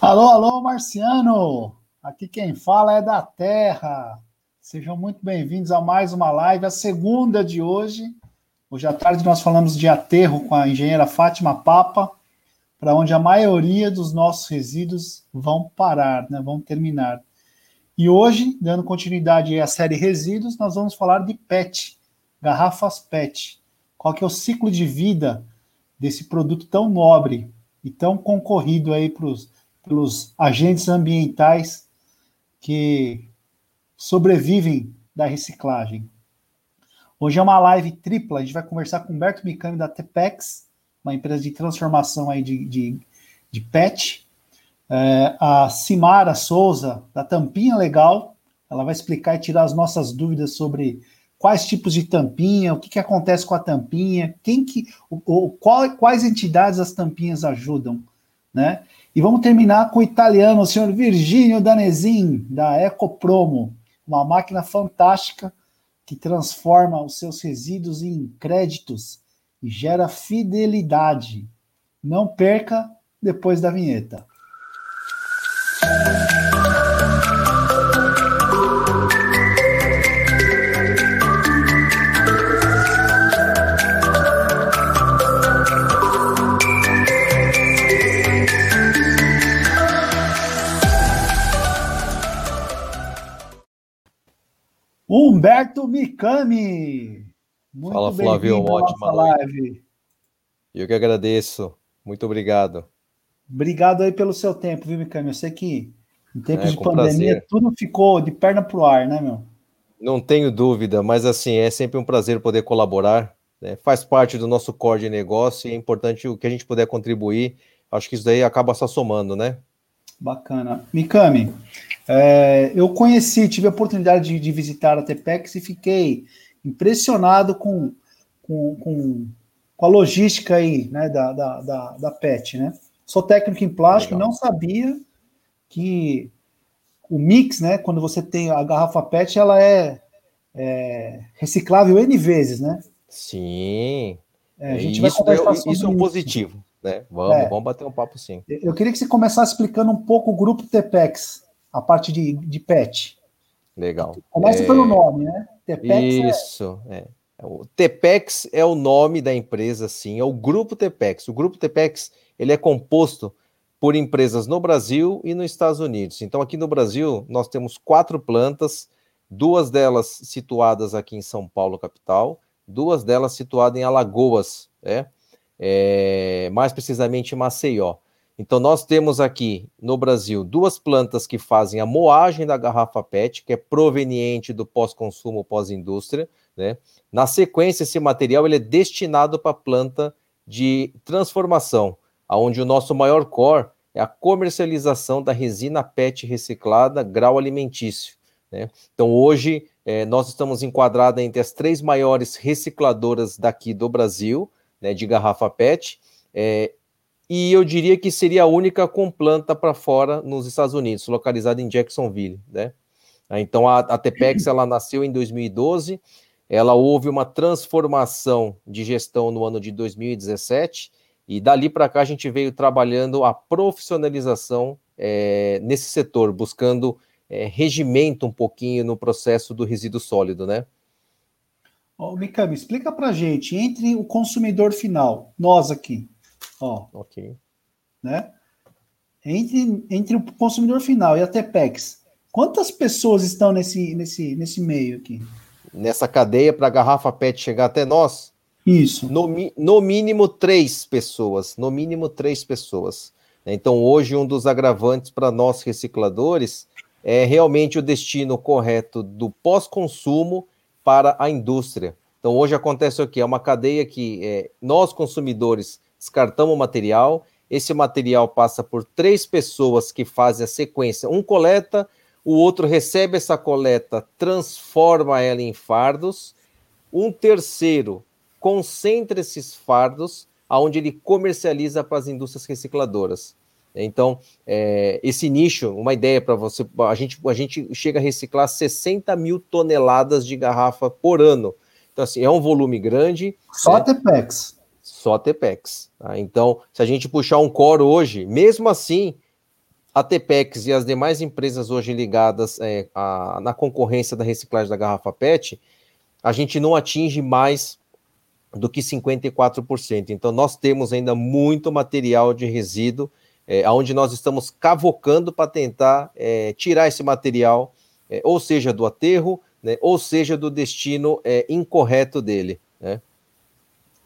Alô, alô, Marciano! Aqui quem fala é da Terra. Sejam muito bem-vindos a mais uma live, a segunda de hoje. Hoje à tarde nós falamos de aterro com a engenheira Fátima Papa, para onde a maioria dos nossos resíduos vão parar, né, vão terminar. E hoje, dando continuidade à série Resíduos, nós vamos falar de PET, garrafas PET. Qual que é o ciclo de vida desse produto tão nobre e tão concorrido aí pros, pelos agentes ambientais que sobrevivem da reciclagem. Hoje é uma live tripla, a gente vai conversar com Humberto Micami da Tepex, uma empresa de transformação aí de, de, de PET, é, a Simara Souza, da Tampinha Legal, ela vai explicar e tirar as nossas dúvidas sobre quais tipos de tampinha, o que, que acontece com a tampinha, quem que, o, o, qual, quais entidades as tampinhas ajudam, né? E vamos terminar com o italiano, o senhor Virgínio Danezin, da Ecopromo, uma máquina fantástica que transforma os seus resíduos em créditos e gera fidelidade. Não perca depois da vinheta. Humberto Mikami. Muito Fala, Flávio, ótima live. Eu que agradeço. Muito obrigado. Obrigado aí pelo seu tempo, viu, Mikami? Eu sei que em tempos é, de pandemia prazer. tudo ficou de perna pro ar, né, meu? Não tenho dúvida, mas assim, é sempre um prazer poder colaborar. Né? Faz parte do nosso core de negócio e é importante o que a gente puder contribuir. Acho que isso daí acaba só somando, né? Bacana. Mikami, é, eu conheci, tive a oportunidade de, de, visitar a Tepex e fiquei impressionado com, com, com, com a logística aí, né, da, da, da, da PET, né? Sou técnico em plástico, Legal. não sabia que o mix, né, quando você tem a garrafa PET, ela é, é reciclável N vezes, né? Sim. É, a gente isso, vai conversar isso é um positivo, né? Vamos, é. vamos bater um papo sim. Eu queria que você começasse explicando um pouco o grupo Tepex, a parte de, de PET. Legal. Começa pelo é, nome, né? Tepex é isso, é... O Tepex é o nome da empresa, sim, é o Grupo Tepex. O Grupo Tepex ele é composto por empresas no Brasil e nos Estados Unidos. Então, aqui no Brasil, nós temos quatro plantas, duas delas situadas aqui em São Paulo, capital, duas delas situadas em Alagoas, né? É, mais precisamente em Maceió. Então, nós temos aqui no Brasil duas plantas que fazem a moagem da garrafa PET, que é proveniente do pós-consumo, pós-indústria. Né? Na sequência, esse material ele é destinado para a planta de transformação, onde o nosso maior core é a comercialização da resina PET reciclada grau alimentício. Né? Então, hoje, é, nós estamos enquadrados entre as três maiores recicladoras daqui do Brasil, né, de garrafa PET, é, e eu diria que seria a única com planta para fora nos Estados Unidos, localizada em Jacksonville. Né? Então, a, a Tepex ela nasceu em 2012, ela houve uma transformação de gestão no ano de 2017, e dali para cá a gente veio trabalhando a profissionalização é, nesse setor, buscando é, regimento um pouquinho no processo do resíduo sólido, né? Ô, Mikami, explica para gente, entre o consumidor final, nós aqui, ó, ok, né? Entre, entre o consumidor final e a Tepex, quantas pessoas estão nesse, nesse, nesse meio aqui? Nessa cadeia para a garrafa PET chegar até nós? Isso. No, no mínimo três pessoas. No mínimo três pessoas. Então, hoje, um dos agravantes para nós recicladores é realmente o destino correto do pós-consumo para a indústria. Então, hoje acontece o quê? É uma cadeia que é, nós, consumidores, descartamos o material, esse material passa por três pessoas que fazem a sequência. Um coleta, o outro recebe essa coleta, transforma ela em fardos, um terceiro concentra esses fardos aonde ele comercializa para as indústrias recicladoras. Então, é, esse nicho, uma ideia para você, a gente, a gente chega a reciclar 60 mil toneladas de garrafa por ano. Então, assim, é um volume grande. Só né? Tepex. Só Tepex. Tá? Então, se a gente puxar um core hoje, mesmo assim, a Tepex e as demais empresas hoje ligadas é, a, na concorrência da reciclagem da garrafa PET, a gente não atinge mais do que 54%. Então, nós temos ainda muito material de resíduo, é, onde nós estamos cavocando para tentar é, tirar esse material, é, ou seja, do aterro, né, ou seja, do destino é, incorreto dele.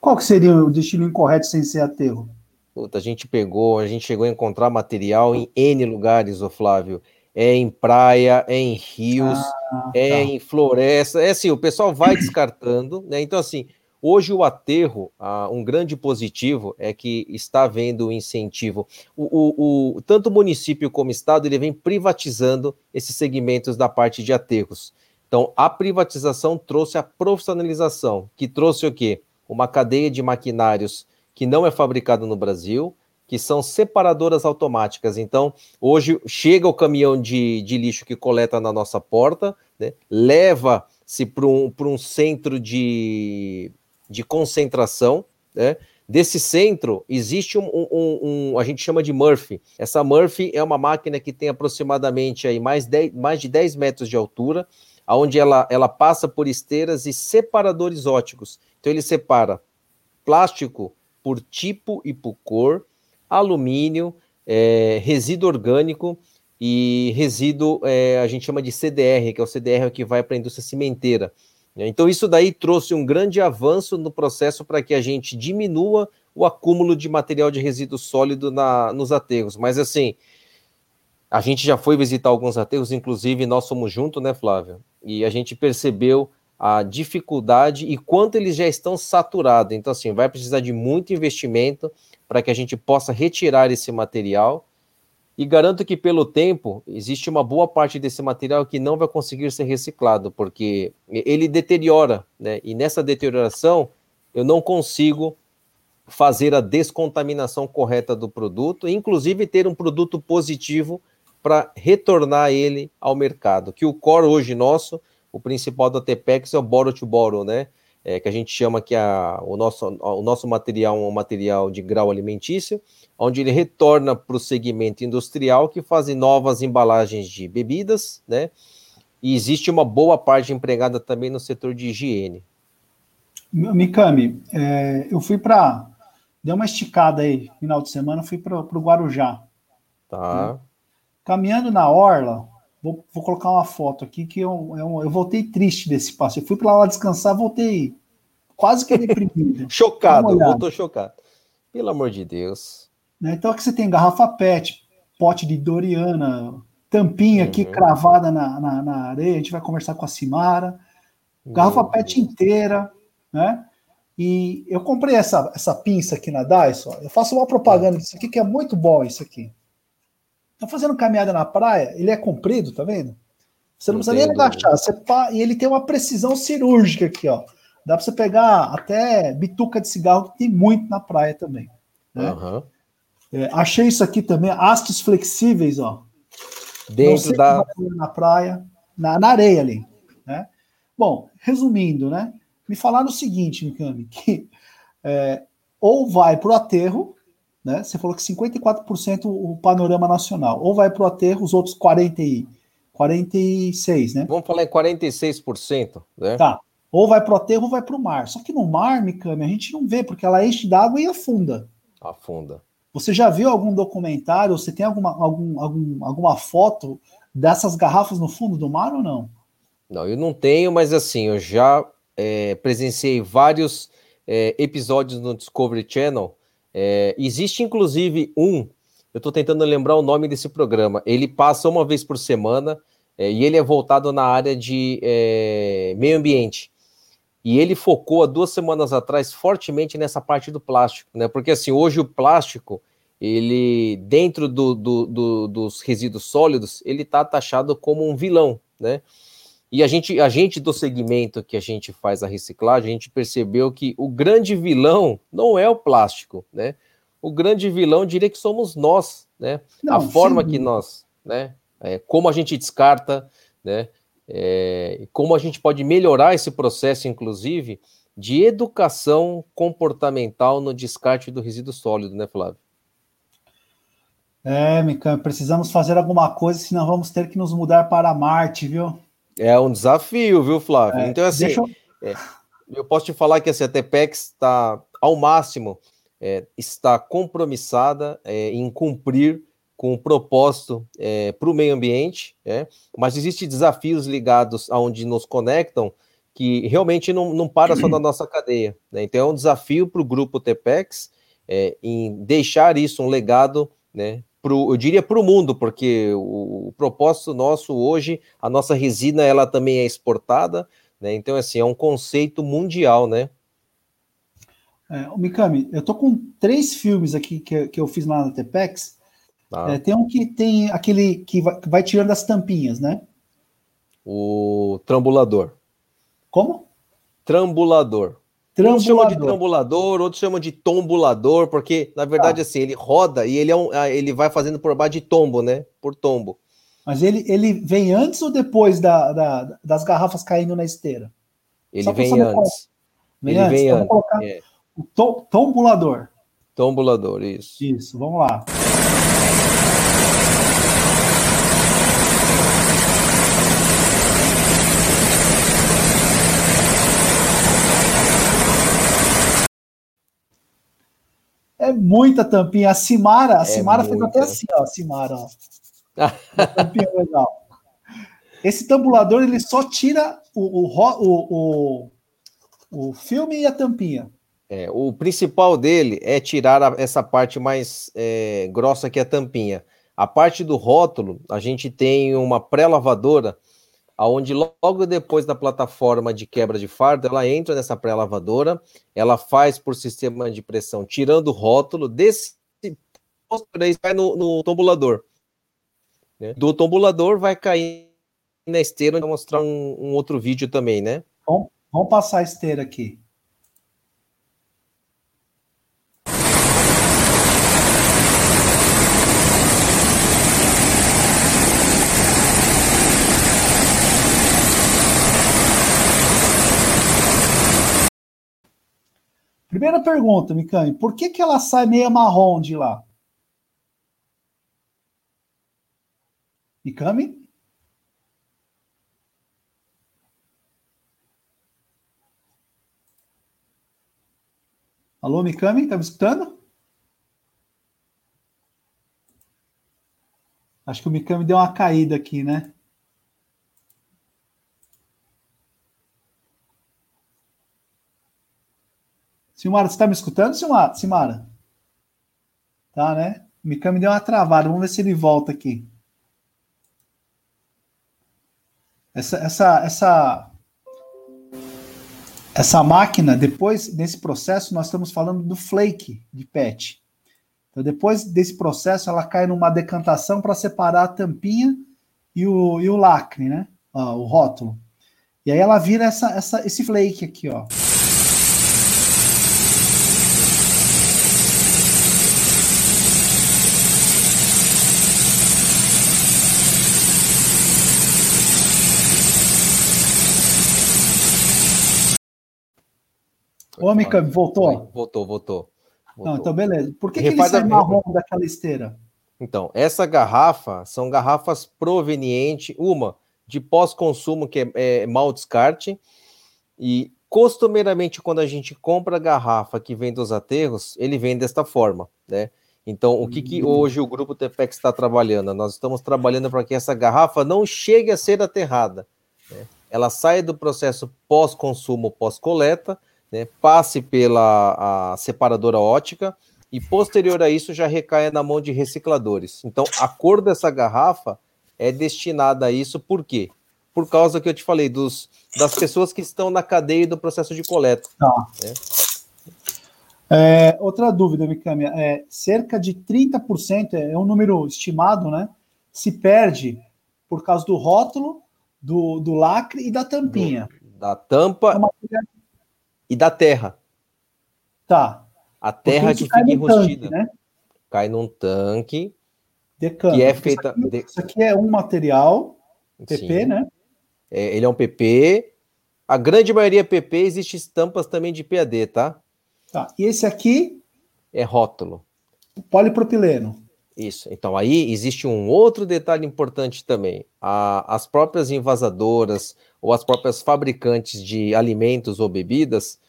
Qual que seria o destino incorreto sem ser aterro? Puta, a gente pegou, a gente chegou a encontrar material em N lugares, ô Flávio. É em praia, é em rios, ah, é tá. em floresta. É assim, o pessoal vai descartando, né? Então, assim, hoje o aterro, ah, um grande positivo é que está havendo o incentivo. O, o, o, tanto o município como o estado, ele vem privatizando esses segmentos da parte de aterros. Então, a privatização trouxe a profissionalização, que trouxe o quê? Uma cadeia de maquinários que não é fabricado no Brasil, que são separadoras automáticas. Então, hoje chega o caminhão de, de lixo que coleta na nossa porta, né, leva-se para um, um centro de, de concentração, né? Desse centro existe um, um, um, a gente chama de Murphy. Essa Murphy é uma máquina que tem aproximadamente aí mais, 10, mais de 10 metros de altura, onde ela, ela passa por esteiras e separadores óticos. Então ele separa plástico por tipo e por cor, alumínio, é, resíduo orgânico e resíduo, é, a gente chama de CDR, que é o CDR que vai para a indústria cimenteira. Então, isso daí trouxe um grande avanço no processo para que a gente diminua o acúmulo de material de resíduo sólido na, nos aterros. Mas, assim, a gente já foi visitar alguns aterros, inclusive nós somos juntos, né, Flávio? E a gente percebeu a dificuldade e quanto eles já estão saturados. Então, assim, vai precisar de muito investimento para que a gente possa retirar esse material. E garanto que, pelo tempo, existe uma boa parte desse material que não vai conseguir ser reciclado, porque ele deteriora, né? E nessa deterioração, eu não consigo fazer a descontaminação correta do produto, inclusive ter um produto positivo para retornar ele ao mercado. Que o core hoje nosso o principal da TPEX é o borrow to borrow, né? É, que a gente chama que a, o, nosso, o nosso material é um material de grau alimentício, onde ele retorna para o segmento industrial que fazem novas embalagens de bebidas, né? E existe uma boa parte empregada também no setor de higiene. Mikami, é, eu fui para. Deu uma esticada aí, final de semana, fui para o Guarujá. Tá. Né? Caminhando na Orla, Vou, vou colocar uma foto aqui que eu, eu, eu voltei triste desse passo. Eu fui para lá descansar, voltei quase que deprimido. chocado, voltou chocado. Pelo amor de Deus. Né? Então aqui você tem garrafa PET, pote de Doriana, tampinha aqui uhum. cravada na, na, na, areia. A gente vai conversar com a Simara. Garrafa uhum. PET inteira, né? E eu comprei essa, essa pinça aqui na Dyson. Eu faço uma propaganda disso aqui que é muito bom isso aqui. Tá fazendo caminhada na praia, ele é comprido, tá vendo? Você não, não precisa nem agachar. Você pá, e ele tem uma precisão cirúrgica aqui, ó. Dá para você pegar até bituca de cigarro, que tem muito na praia também. Né? Uhum. É, achei isso aqui também, hastes flexíveis, ó. Dentro da. Na praia, na, na areia ali. Né? Bom, resumindo, né? Me falaram o seguinte, Mikami, que é, ou vai para o aterro, né? Você falou que 54% o panorama nacional. Ou vai para o aterro, os outros 40 e, 46, né? Vamos falar em 46%, né? Tá. Ou vai para o aterro ou vai para o mar. Só que no mar, Mikami, a gente não vê, porque ela enche d'água e afunda. Afunda. Você já viu algum documentário, você tem alguma, algum, algum, alguma foto dessas garrafas no fundo do mar ou não? Não, eu não tenho, mas assim, eu já é, presenciei vários é, episódios no Discovery Channel é, existe inclusive um, eu estou tentando lembrar o nome desse programa. Ele passa uma vez por semana é, e ele é voltado na área de é, meio ambiente. E ele focou há duas semanas atrás fortemente nessa parte do plástico, né? Porque assim, hoje o plástico, ele dentro do, do, do, dos resíduos sólidos, ele está taxado como um vilão, né? E a gente, a gente do segmento que a gente faz a reciclagem, a gente percebeu que o grande vilão não é o plástico, né? O grande vilão diria que somos nós, né? Não, a forma sim. que nós, né? É, como a gente descarta, né? É, como a gente pode melhorar esse processo, inclusive, de educação comportamental no descarte do resíduo sólido, né, Flávio? É, Mikan, precisamos fazer alguma coisa, senão vamos ter que nos mudar para Marte, viu? É um desafio, viu, Flávio? É, então, assim, eu... É, eu... posso te falar que assim, a TPEX está ao máximo, é, está compromissada é, em cumprir com o propósito é, para o meio ambiente, é, mas existem desafios ligados aonde nos conectam que realmente não, não para só na nossa cadeia. Né? Então é um desafio para o grupo TPEX é, em deixar isso um legado, né? Pro, eu diria para o mundo, porque o, o, propósito nosso hoje, a nossa resina, ela também é exportada, né? Então, assim, é um conceito mundial, né? É, Mikami, eu tô com três filmes aqui que, que eu fiz lá na TPEX. Tá. É, tem um que tem aquele que vai, que vai tirando as tampinhas, né? O trambulador. Como? Trambulador. Uns chamam de trambulador, outros chamam de tombulador, porque, na verdade, ah. assim, ele roda e ele, é um, ah, ele vai fazendo por baixo de tombo, né? Por tombo. Mas ele, ele vem antes ou depois da, da das garrafas caindo na esteira? Ele vem antes. Vem ele antes. vem então, antes. colocar é. o to, tombulador. Tombulador, isso. Isso, vamos lá. É muita tampinha. A Simara, a é Simara fez até assim, ó. A Simara, ó. tampinha legal. Esse tambulador ele só tira o, o, o, o, o filme e a tampinha. É, o principal dele é tirar a, essa parte mais é, grossa que é a tampinha. A parte do rótulo, a gente tem uma pré-lavadora aonde logo depois da plataforma de quebra de fardo, ela entra nessa pré-lavadora, ela faz por sistema de pressão, tirando o rótulo, desse vai no, no tombulador. Né? Do tombulador vai cair na esteira, vou mostrar um, um outro vídeo também, né? Vamos, vamos passar a esteira aqui. Primeira pergunta, Mikami, por que, que ela sai meia marrom de lá? Mikami? Alô, Mikami, tá me escutando? Acho que o Mikami deu uma caída aqui, né? Silmara, você está me escutando, Silmara? Silmara? Tá, né? O Mikami deu uma travada. Vamos ver se ele volta aqui. Essa, essa, essa, essa máquina, depois desse processo, nós estamos falando do flake de PET. Então, depois desse processo, ela cai numa decantação para separar a tampinha e o, e o lacre, né? Ah, o rótulo. E aí ela vira essa, essa, esse flake aqui, ó. Ô, Mikami, voltou? Voltou, voltou. Não, então beleza. Por que, que ele sai marrom daquela esteira? Então, essa garrafa são garrafas provenientes, uma de pós-consumo, que é, é mal descarte, e costumeiramente, quando a gente compra a garrafa que vem dos aterros, ele vem desta forma, né? Então, o que, que hum. hoje o Grupo TPEX está trabalhando? Nós estamos trabalhando para que essa garrafa não chegue a ser aterrada. Né? Ela saia do processo pós-consumo, pós-coleta, né, passe pela separadora ótica e posterior a isso já recaia na mão de recicladores. Então, a cor dessa garrafa é destinada a isso, por quê? Por causa que eu te falei, dos, das pessoas que estão na cadeia do processo de coleta. Tá. Né? É, outra dúvida, Mikami, é, cerca de 30%, é um número estimado, né? Se perde por causa do rótulo, do, do lacre e da tampinha. Do, da tampa. É e da terra. Tá. A terra que fica enrustida. Tanque, né? Cai num tanque. Decano. Que é feita. Isso aqui, isso aqui, é um material PP, Sim. né? É, ele é um PP. A grande maioria é PP, existe estampas também de PAD, tá? Tá. E esse aqui? É rótulo. Polipropileno. Isso. Então aí existe um outro detalhe importante também. A, as próprias envasadoras ou as próprias fabricantes de alimentos ou bebidas,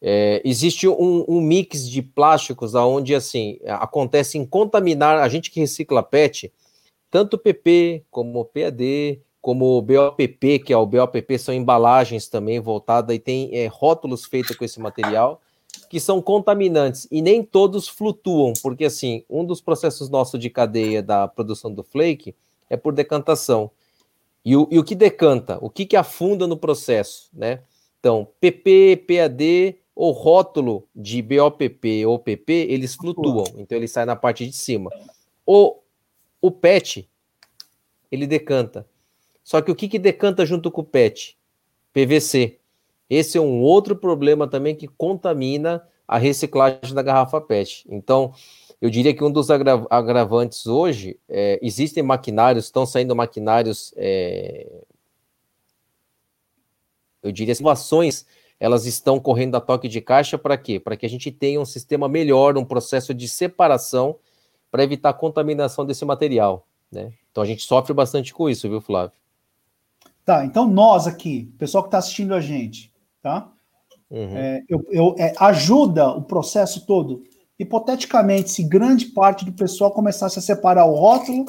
é, existe um, um, mix de plásticos aonde assim acontece em contaminar a gente que recicla PET, tanto PP como PAD, como BOPP, que é o BOPP são embalagens também voltadas e tem é, rótulos feitos com esse material que são contaminantes e nem todos flutuam, porque assim, um dos processos nossos de cadeia da produção do flake é por decantação. E o, e o que decanta? O que, que afunda no processo, né? Então, PP, PAD ou rótulo de BOPP ou PP, eles flutuam, então ele sai na parte de cima. O, o PET, ele decanta. Só que o que, que decanta junto com o PET? PVC. Esse é um outro problema também que contamina a reciclagem da garrafa PET. Então, eu diria que um dos agra agravantes hoje, é, existem maquinários, estão saindo maquinários, é, eu diria, inovações, elas estão correndo a toque de caixa para quê? Para que a gente tenha um sistema melhor, um processo de separação para evitar a contaminação desse material. Né? Então a gente sofre bastante com isso, viu, Flávio? Tá, então nós aqui, pessoal que está assistindo a gente, tá? Uhum. É, eu, eu é, ajuda o processo todo. Hipoteticamente, se grande parte do pessoal começasse a separar o rótulo,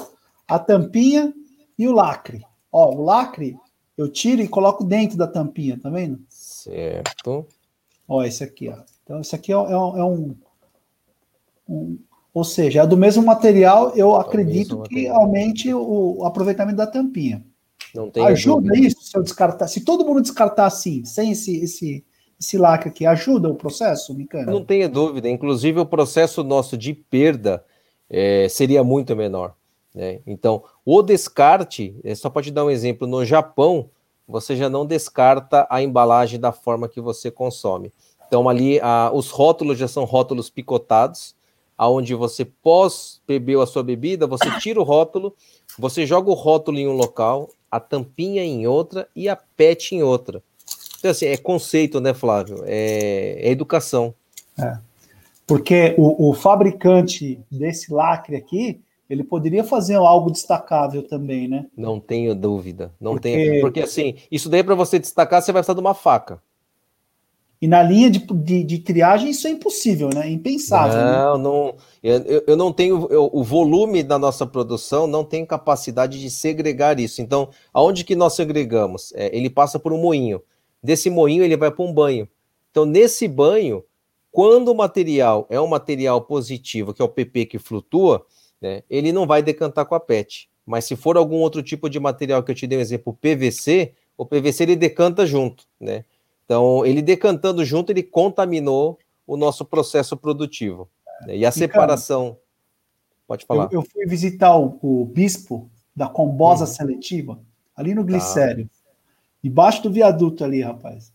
a tampinha e o lacre. Ó, o lacre eu tiro e coloco dentro da tampinha, tá vendo? Certo. Ó, esse aqui, ó. Então, esse aqui é, é, é um, um, Ou seja, é do mesmo material, eu é acredito que material. aumente o, o aproveitamento da tampinha. Não tem ajuda dúvida. isso se eu descartar? Se todo mundo descartar assim, sem esse, esse, esse lacre aqui, ajuda o processo, Micana? Não tenha dúvida. Inclusive, o processo nosso de perda é, seria muito menor. Né? Então, o descarte, é, só pode dar um exemplo, no Japão, você já não descarta a embalagem da forma que você consome. Então, ali, a, os rótulos já são rótulos picotados, aonde você pós bebeu a sua bebida, você tira o rótulo, você joga o rótulo em um local, a tampinha em outra e a PET em outra. Então, assim, é conceito, né, Flávio? É, é educação. É. Porque o, o, fabricante desse lacre aqui, ele poderia fazer algo destacável também, né? Não tenho dúvida. Não porque... tenho. Porque, assim, isso daí para você destacar, você vai precisar de uma faca. E na linha de, de, de, triagem isso é impossível, né? Impensável. Né? Não, né? não. Eu, eu não tenho eu, o volume da nossa produção não tem capacidade de segregar isso. Então, aonde que nós segregamos? É, ele passa por um moinho. Desse moinho ele vai para um banho. Então, nesse banho, quando o material é um material positivo, que é o PP que flutua, né, ele não vai decantar com a PET. Mas se for algum outro tipo de material que eu te dei um exemplo, PVC, o PVC ele decanta junto, né? Então, ele decantando junto, ele contaminou o nosso processo produtivo. Né? E a separação. Pode falar. Eu, eu fui visitar o, o, bispo da Combosa uhum. Seletiva, ali no. Glicério, tá. Embaixo do viaduto ali, rapaz.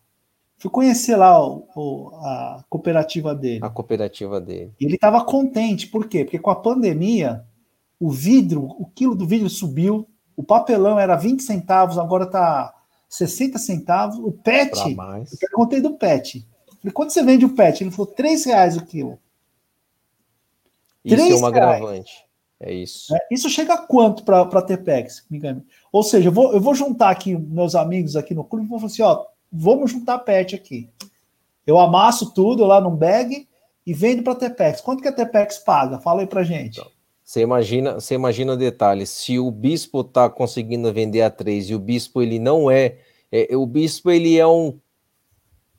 Fui conhecer lá o, o, a cooperativa dele. A cooperativa dele. E ele estava contente, por quê? Porque com a pandemia, o vidro, o quilo do vidro subiu, o papelão era 20 centavos, agora está 60 centavos. O PET, eu perguntei do PET. Falei, quanto você vende o PET? Ele falou, 3 reais o quilo. Isso é uma agravante. É isso. É, isso chega a quanto para a Tepex? Me engano. Ou seja, eu vou, eu vou juntar aqui meus amigos aqui no clube e vou falar assim: ó, vamos juntar PET aqui. Eu amasso tudo lá num bag e vendo para a Tepex. Quanto que a Tepex paga? Fala aí para gente. Então, você imagina, você imagina o detalhe, se o bispo está conseguindo vender a 3 e o bispo ele não é, é, o bispo ele é um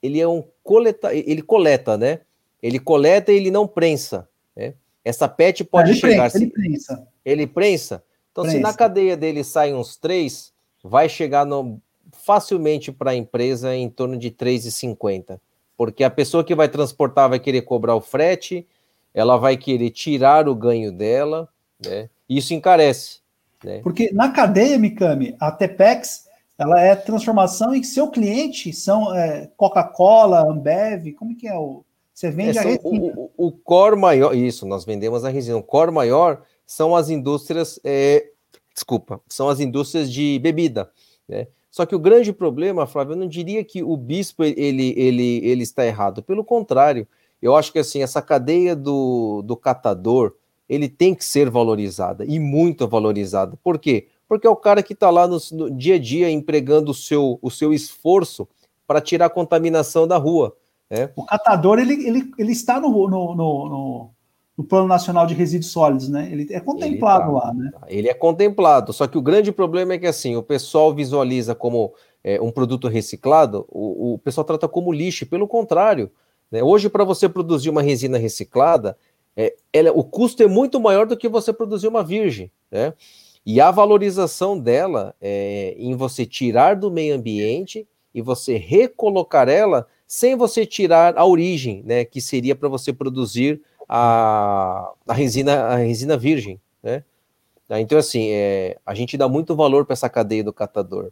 ele é um coleta, ele coleta, né? Ele coleta e ele não prensa, né? Essa PET pode ele chegar prensa, ele prensa. Ele prensa. Então prensa. se na cadeia dele saem uns três, vai chegar no, facilmente para a empresa em torno de 3,50. Porque a pessoa que vai transportar vai querer cobrar o frete, ela vai querer tirar o ganho dela, né? Isso encarece. Né? Porque na cadeia, Mikami, a Tepex ela é transformação em seu cliente são é, Coca-Cola, Ambev, como que é o você vende é, a resina? O, o, core maior, isso, nós vendemos a resina. O core maior são as indústrias, é, desculpa, são as indústrias de bebida, né? Só que o grande problema, Flávio, eu não diria que o bispo ele, ele, ele está errado. Pelo contrário, eu acho que assim, essa cadeia do, do catador, ele tem que ser valorizada e muito valorizada. Por quê? Porque é o cara que está lá no, no, dia a dia empregando o seu, o seu esforço para tirar a contaminação da rua. Né? O catador ele, ele, ele está no, no, no, no Plano Nacional de Resíduos Sólidos, né? Ele é contemplado ele tá, lá, né? Tá. Ele é contemplado, só que o grande problema é que assim, o pessoal visualiza como é, um produto reciclado, o, o pessoal trata como lixo, pelo contrário. Né? Hoje, para você produzir uma resina reciclada, é, ela, o custo é muito maior do que você produzir uma virgem, né? E a valorização dela é em você tirar do meio ambiente e você recolocar ela sem você tirar a origem, né? Que seria para você produzir a, a, resina, a resina virgem, né? Então, assim, é, a gente dá muito valor para essa cadeia do catador.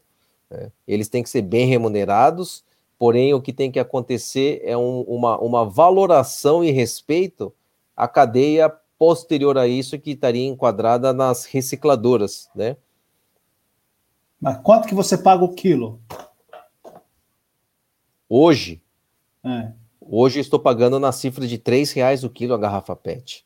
Né? Eles têm que ser bem remunerados, porém, o que tem que acontecer é um, uma, uma valoração e respeito à cadeia posterior a isso que estaria enquadrada nas recicladoras, né? Mas quanto que você paga o quilo? Hoje? É. Hoje estou pagando na cifra de três reais o quilo a garrafa PET.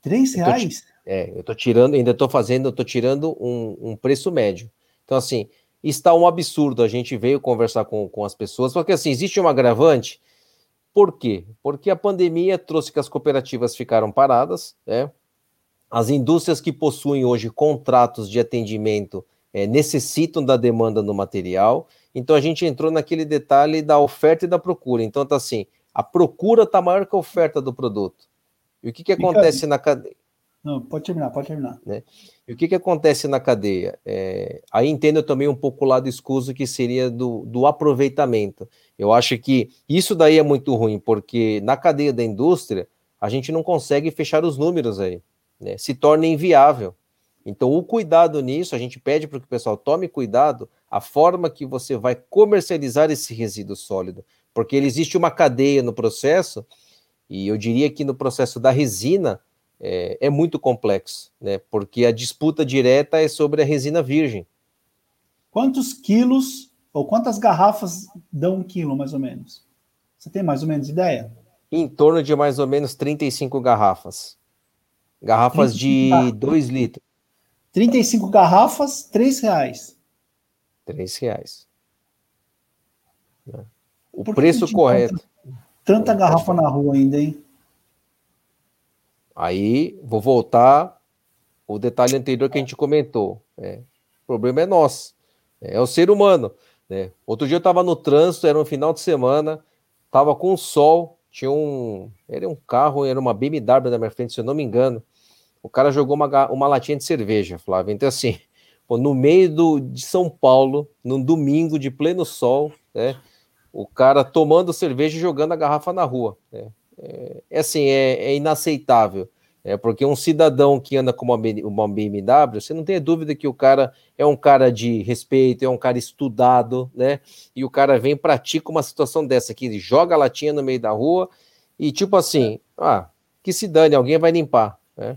Três reais? Eu é, eu estou tirando, ainda estou fazendo, estou tirando um, um, preço médio. Então, assim, está um absurdo. A gente veio conversar com, com as pessoas, porque assim, existe um agravante. Por quê? Porque a pandemia trouxe que as cooperativas ficaram paradas, né? As indústrias que possuem hoje contratos de atendimento é, necessitam da demanda no material. Então a gente entrou naquele detalhe da oferta e da procura. Então tá assim, a procura está maior que a oferta do produto. E o que, que acontece na cadeia? Não, pode terminar, pode terminar. Né? E o que, que acontece na cadeia? É, aí entendo também um pouco o lado escuso que seria do, do aproveitamento. Eu acho que isso daí é muito ruim, porque na cadeia da indústria a gente não consegue fechar os números aí. Né? Se torna inviável. Então, o cuidado nisso, a gente pede para que o pessoal tome cuidado a forma que você vai comercializar esse resíduo sólido porque ele existe uma cadeia no processo, e eu diria que no processo da resina é, é muito complexo, né? Porque a disputa direta é sobre a resina virgem. Quantos quilos ou quantas garrafas dão um quilo, mais ou menos? Você tem mais ou menos ideia? Em torno de mais ou menos 35 garrafas. Garrafas de 2 litros. 35 garrafas, 3 reais. 3 reais. Né? O Por preço correto. Tanta garrafa na rua ainda, hein? Aí, vou voltar o detalhe anterior que a gente comentou. É, o problema é nosso, é, é o ser humano. Né? Outro dia eu estava no trânsito, era um final de semana, estava com sol, tinha um. Era um carro, era uma BMW na minha frente, se eu não me engano. O cara jogou uma, uma latinha de cerveja, Flávio. Então, assim, pô, no meio do, de São Paulo, num domingo de pleno sol, né? o cara tomando cerveja e jogando a garrafa na rua. Né? É, é assim, é, é, inaceitável. É porque um cidadão que anda com uma, uma BMW, você não tem dúvida que o cara é um cara de respeito, é um cara estudado, né? E o cara vem e pratica uma situação dessa aqui, ele joga a latinha no meio da rua e tipo assim, ah, que se dane, alguém vai limpar, né?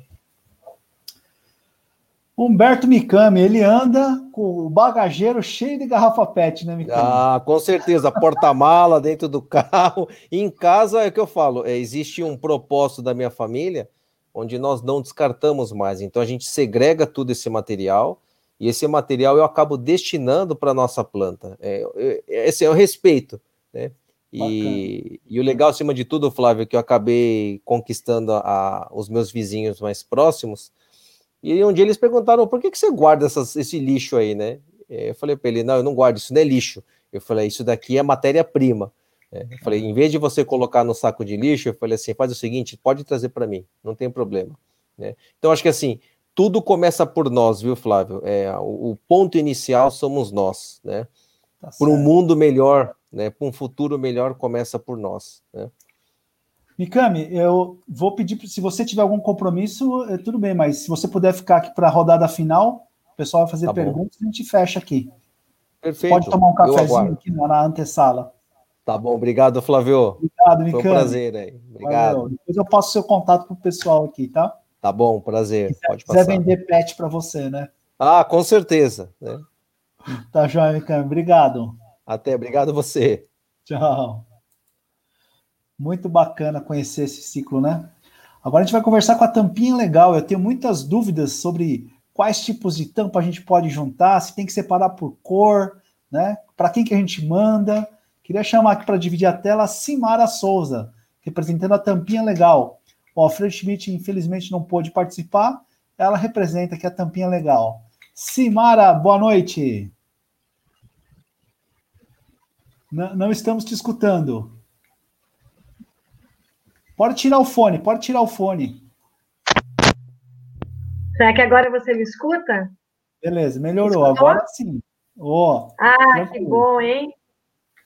Humberto Mikami, ele anda com o bagageiro cheio de garrafa PET, né, Mikami? Ah, com certeza, porta-mala dentro do carro. E em casa é o que eu falo, é, existe um propósito da minha família onde nós não descartamos mais. Então a gente segrega tudo esse material e esse material eu acabo destinando para nossa planta. É, é, esse é o respeito, né? E, e, o legal, acima de tudo, Flávio, que eu acabei conquistando a, a, os meus vizinhos mais próximos e um dia eles perguntaram: por que, que você guarda essas, esse lixo aí, né? Eu falei para ele: não, eu não guardo, isso não é lixo. Eu falei: isso daqui é matéria-prima. É, eu falei: em vez de você colocar no saco de lixo, eu falei assim: faz o seguinte, pode trazer para mim, não tem problema. Né? Então, acho que assim, tudo começa por nós, viu, Flávio? É, o, o ponto inicial somos nós, né? Tá por um mundo melhor, né? Para um futuro melhor, começa por nós. Né? Mikami, eu vou pedir, se você tiver algum compromisso, é, tudo bem, mas se você puder ficar aqui para a rodada final, o pessoal vai fazer tá perguntas e a gente fecha aqui. Perfeito. Pode tomar um cafezinho aqui na antessala. Tá bom, obrigado, Flávio. Obrigado, Mikami. Foi um prazer aí. Obrigado. Valeu. Depois eu passo seu contato para o pessoal aqui, tá? Tá bom, prazer. Se Pode quiser passar. vender pet para você, né? Ah, com certeza. Né? Tá joia, Mikami. Obrigado. Até, obrigado você. Tchau. Muito bacana conhecer esse ciclo, né? Agora a gente vai conversar com a tampinha legal. Eu tenho muitas dúvidas sobre quais tipos de tampa a gente pode juntar, se tem que separar por cor, né? Para quem que a gente manda. Queria chamar aqui para dividir a tela a Simara Souza, representando a tampinha legal. O Alfredo Schmidt, infelizmente, não pôde participar. Ela representa aqui a tampinha legal. Simara, boa noite. Não, não estamos te escutando. Pode tirar o fone, pode tirar o fone. Será que agora você me escuta? Beleza, melhorou. Escutou? Agora sim. Oh, ah, que bom, hein?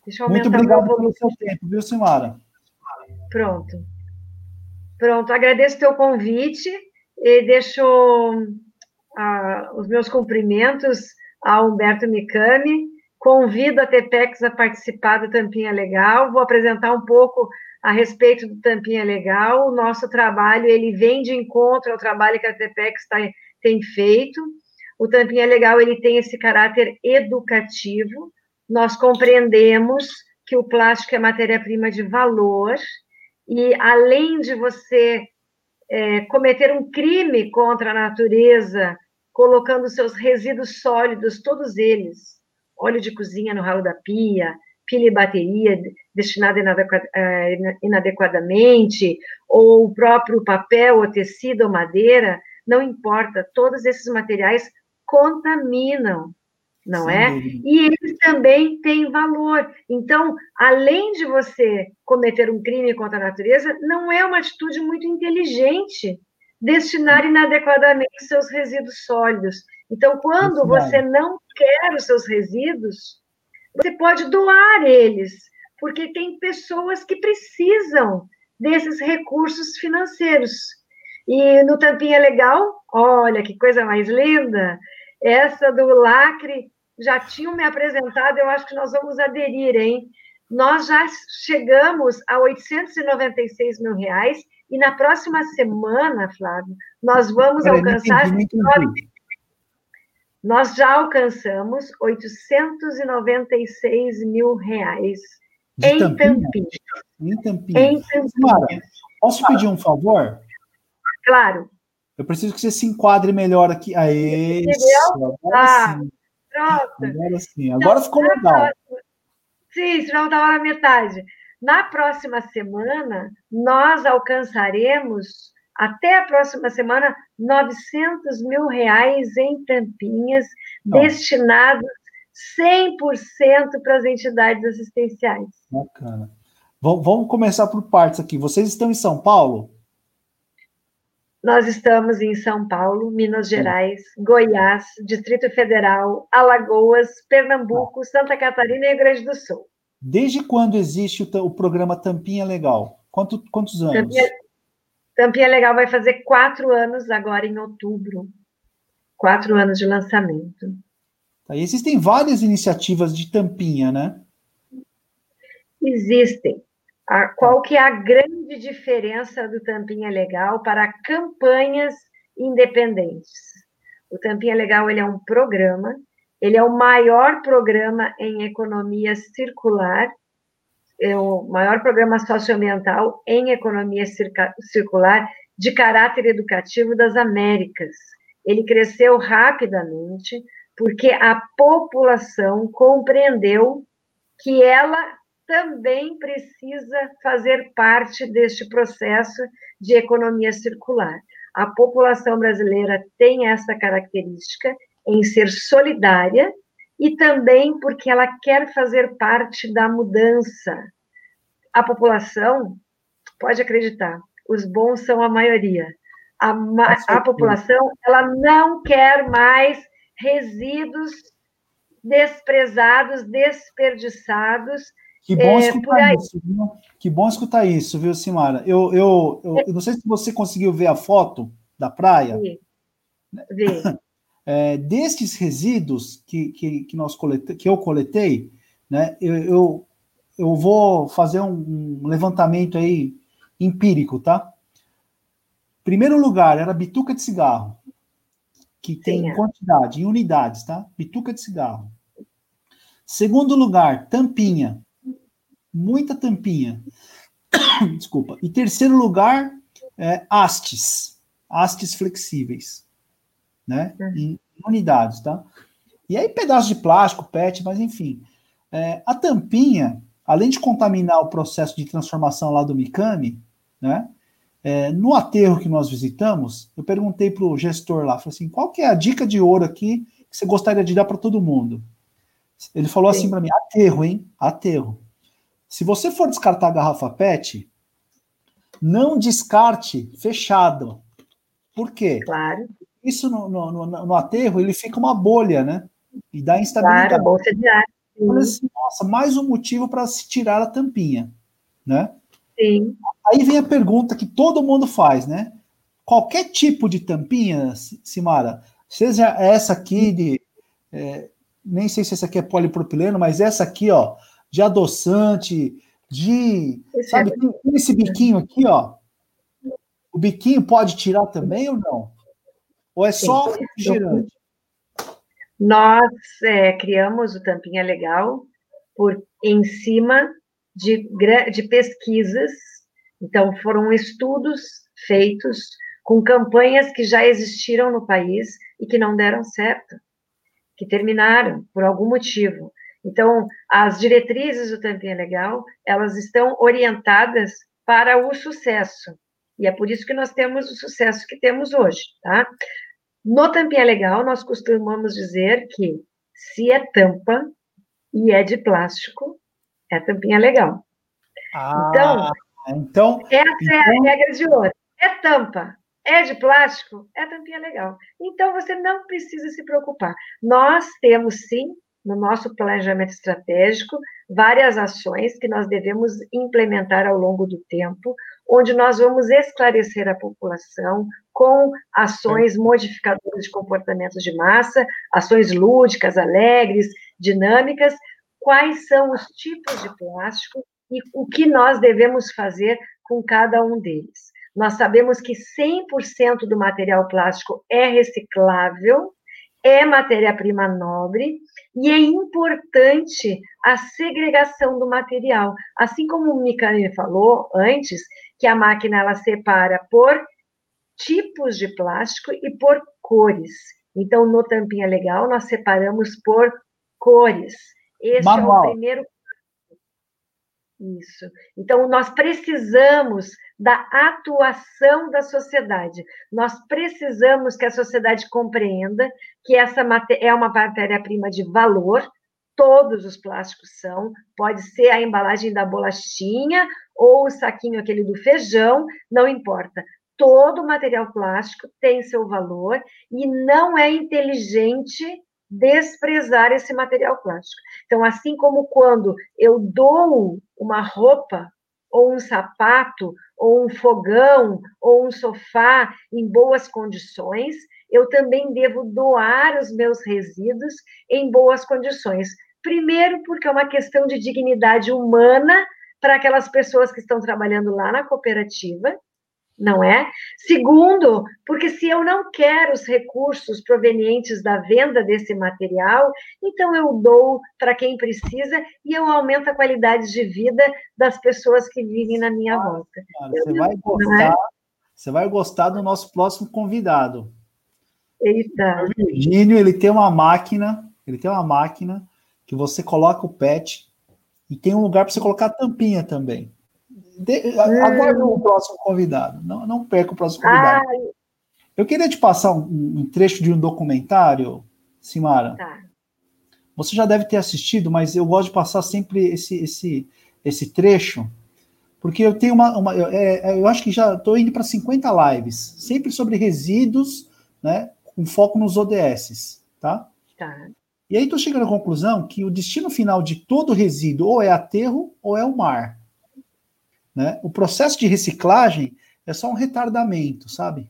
Deixa eu Muito obrigado pelo seu tempo, viu, Simara? Pronto. Pronto, agradeço o teu convite e deixo ah, os meus cumprimentos ao Humberto Micami. Convido a TPEX a participar do Tampinha Legal. Vou apresentar um pouco a respeito do Tampinha Legal. O nosso trabalho, ele vem de encontro ao trabalho que a TPEX tá, tem feito. O Tampinha Legal, ele tem esse caráter educativo. Nós compreendemos que o plástico é matéria-prima de valor e, além de você é, cometer um crime contra a natureza, colocando seus resíduos sólidos, todos eles, óleo de cozinha no ralo da pia, pilha e bateria destinada é, inadequadamente, ou o próprio papel, ou tecido ou madeira, não importa, todos esses materiais contaminam, não Sim. é? E eles também têm valor. Então, além de você cometer um crime contra a natureza, não é uma atitude muito inteligente destinar inadequadamente seus resíduos sólidos. Então, quando você não quer os seus resíduos, você pode doar eles, porque tem pessoas que precisam desses recursos financeiros. E no Tampinha Legal, olha que coisa mais linda, essa do lacre já tinham me apresentado, eu acho que nós vamos aderir, hein? Nós já chegamos a 896 mil reais e na próxima semana, Flávio, nós vamos alcançar. Nós já alcançamos 896 mil reais De em Tampinha. Em Tampinha. Em Tampinha. posso pedir um favor? Claro. Eu preciso que você se enquadre melhor aqui. Aê, isso, agora ah, sim. Pronto. Agora sim. Agora então, ficou legal. Próxima, sim, senão estava na metade. Na próxima semana, nós alcançaremos, até a próxima semana, 900 mil reais em tampinhas, Não. destinados 100% para as entidades assistenciais. Bacana. Vamos começar por partes aqui. Vocês estão em São Paulo? Nós estamos em São Paulo, Minas Gerais, Goiás, Distrito Federal, Alagoas, Pernambuco, Santa Catarina e Rio Grande do Sul. Desde quando existe o, o programa Tampinha Legal? Quanto, quantos anos? Tampinha, Tampinha Legal vai fazer quatro anos agora em outubro. Quatro anos de lançamento. Tá, existem várias iniciativas de Tampinha, né? Existem. A, qual que é a grande diferença do Tampinha Legal para campanhas independentes? O Tampinha Legal ele é um programa, ele é o maior programa em economia circular, é o maior programa socioambiental em economia circular de caráter educativo das Américas. Ele cresceu rapidamente porque a população compreendeu que ela também precisa fazer parte deste processo de economia circular. A população brasileira tem essa característica em ser solidária e também porque ela quer fazer parte da mudança. A população, pode acreditar, os bons são a maioria. A, a população, ela não quer mais resíduos desprezados, desperdiçados, que bom é, escutar isso, viu? Que bom escutar isso, viu, Simara? Eu, eu, eu, eu, não sei se você conseguiu ver a foto da praia. Vi. Vi. É, destes resíduos que, que, que, nós colete, que eu coletei, né, eu, eu, eu vou fazer um, um levantamento aí empírico, tá? Primeiro lugar era bituca de cigarro, que tem Sim, é. quantidade, em unidades, tá? Bituca de cigarro. Segundo lugar, tampinha, muita tampinha. Desculpa. E terceiro lugar, é, hastes, hastes flexíveis, né? Uhum. Em unidades, tá? E aí pedaços de plástico, PET, mas enfim. É, a tampinha, além de contaminar o processo de transformação lá do Mikami, né? É, no aterro que nós visitamos, eu perguntei para o gestor lá, falei assim, qual que é a dica de ouro aqui que você gostaria de dar para todo mundo? Ele falou assim Sim. assim para mim, aterro, hein? Aterro. Se você for descartar a garrafa PET, não descarte fechado. Por quê? Claro. Isso no, no, no, no aterro, ele fica uma bolha, né? E dá instabilidade. Claro, bolsa de ar. Assim, nossa, mais um motivo para se tirar a tampinha, né? Sim. Aí vem a pergunta que todo mundo faz, né? Qualquer tipo de tampinha, Simara, seja essa aqui de. É, nem sei se essa aqui é polipropileno, mas essa aqui, ó, de adoçante, de. Esse sabe, é... tem esse biquinho aqui, ó. O biquinho pode tirar também ou não? Ou é só refrigerante? Nós é, criamos o Tampinha Legal por em cima de, de pesquisas, então foram estudos feitos com campanhas que já existiram no país e que não deram certo, que terminaram por algum motivo. Então, as diretrizes do Tampinha Legal, elas estão orientadas para o sucesso. E é por isso que nós temos o sucesso que temos hoje, tá? No Tampinha Legal, nós costumamos dizer que se é tampa e é de plástico, é tampinha legal. Ah, então, então, essa então... é a então regra de ouro. É tampa, é de plástico, é tampinha legal. Então, você não precisa se preocupar. Nós temos, sim, no nosso planejamento estratégico, várias ações que nós devemos implementar ao longo do tempo, onde nós vamos esclarecer a população com ações modificadoras de comportamentos de massa, ações lúdicas, alegres, dinâmicas, quais são os tipos de plástico e o que nós devemos fazer com cada um deles. Nós sabemos que 100% do material plástico é reciclável, é matéria-prima nobre e é importante a segregação do material. Assim como o Mikane falou antes, que a máquina ela separa por tipos de plástico e por cores. Então, no Tampinha Legal, nós separamos por cores. Esse Manual. é o primeiro isso. Então, nós precisamos da atuação da sociedade. Nós precisamos que a sociedade compreenda que essa é uma matéria-prima de valor, todos os plásticos são, pode ser a embalagem da bolachinha ou o saquinho aquele do feijão, não importa. Todo material plástico tem seu valor e não é inteligente desprezar esse material plástico. Então, assim como quando eu dou uma roupa, ou um sapato, ou um fogão, ou um sofá em boas condições, eu também devo doar os meus resíduos em boas condições. Primeiro, porque é uma questão de dignidade humana para aquelas pessoas que estão trabalhando lá na cooperativa, não é? Segundo, porque se eu não quero os recursos provenientes da venda desse material, então eu dou para quem precisa e eu aumento a qualidade de vida das pessoas que vivem na minha volta. você vai gostar, é? você vai gostar do nosso próximo convidado. Eita. O Virgínio, ele tem uma máquina, ele tem uma máquina que você coloca o pet e tem um lugar para você colocar a tampinha também. De, aguarde o próximo convidado. Não, não perca o próximo convidado. Ai. Eu queria te passar um, um, trecho de um documentário, Simara. Tá. Você já deve ter assistido, mas eu gosto de passar sempre esse, esse, esse trecho, porque eu tenho uma. uma eu, é, é eu acho que já estou indo para 50 lives, sempre sobre resíduos, né? Com foco nos ODS, tá? Tá. E aí estou chegando à conclusão que o destino final de todo resíduo ou é aterro ou é o mar. Né? O processo de reciclagem é só um retardamento, sabe?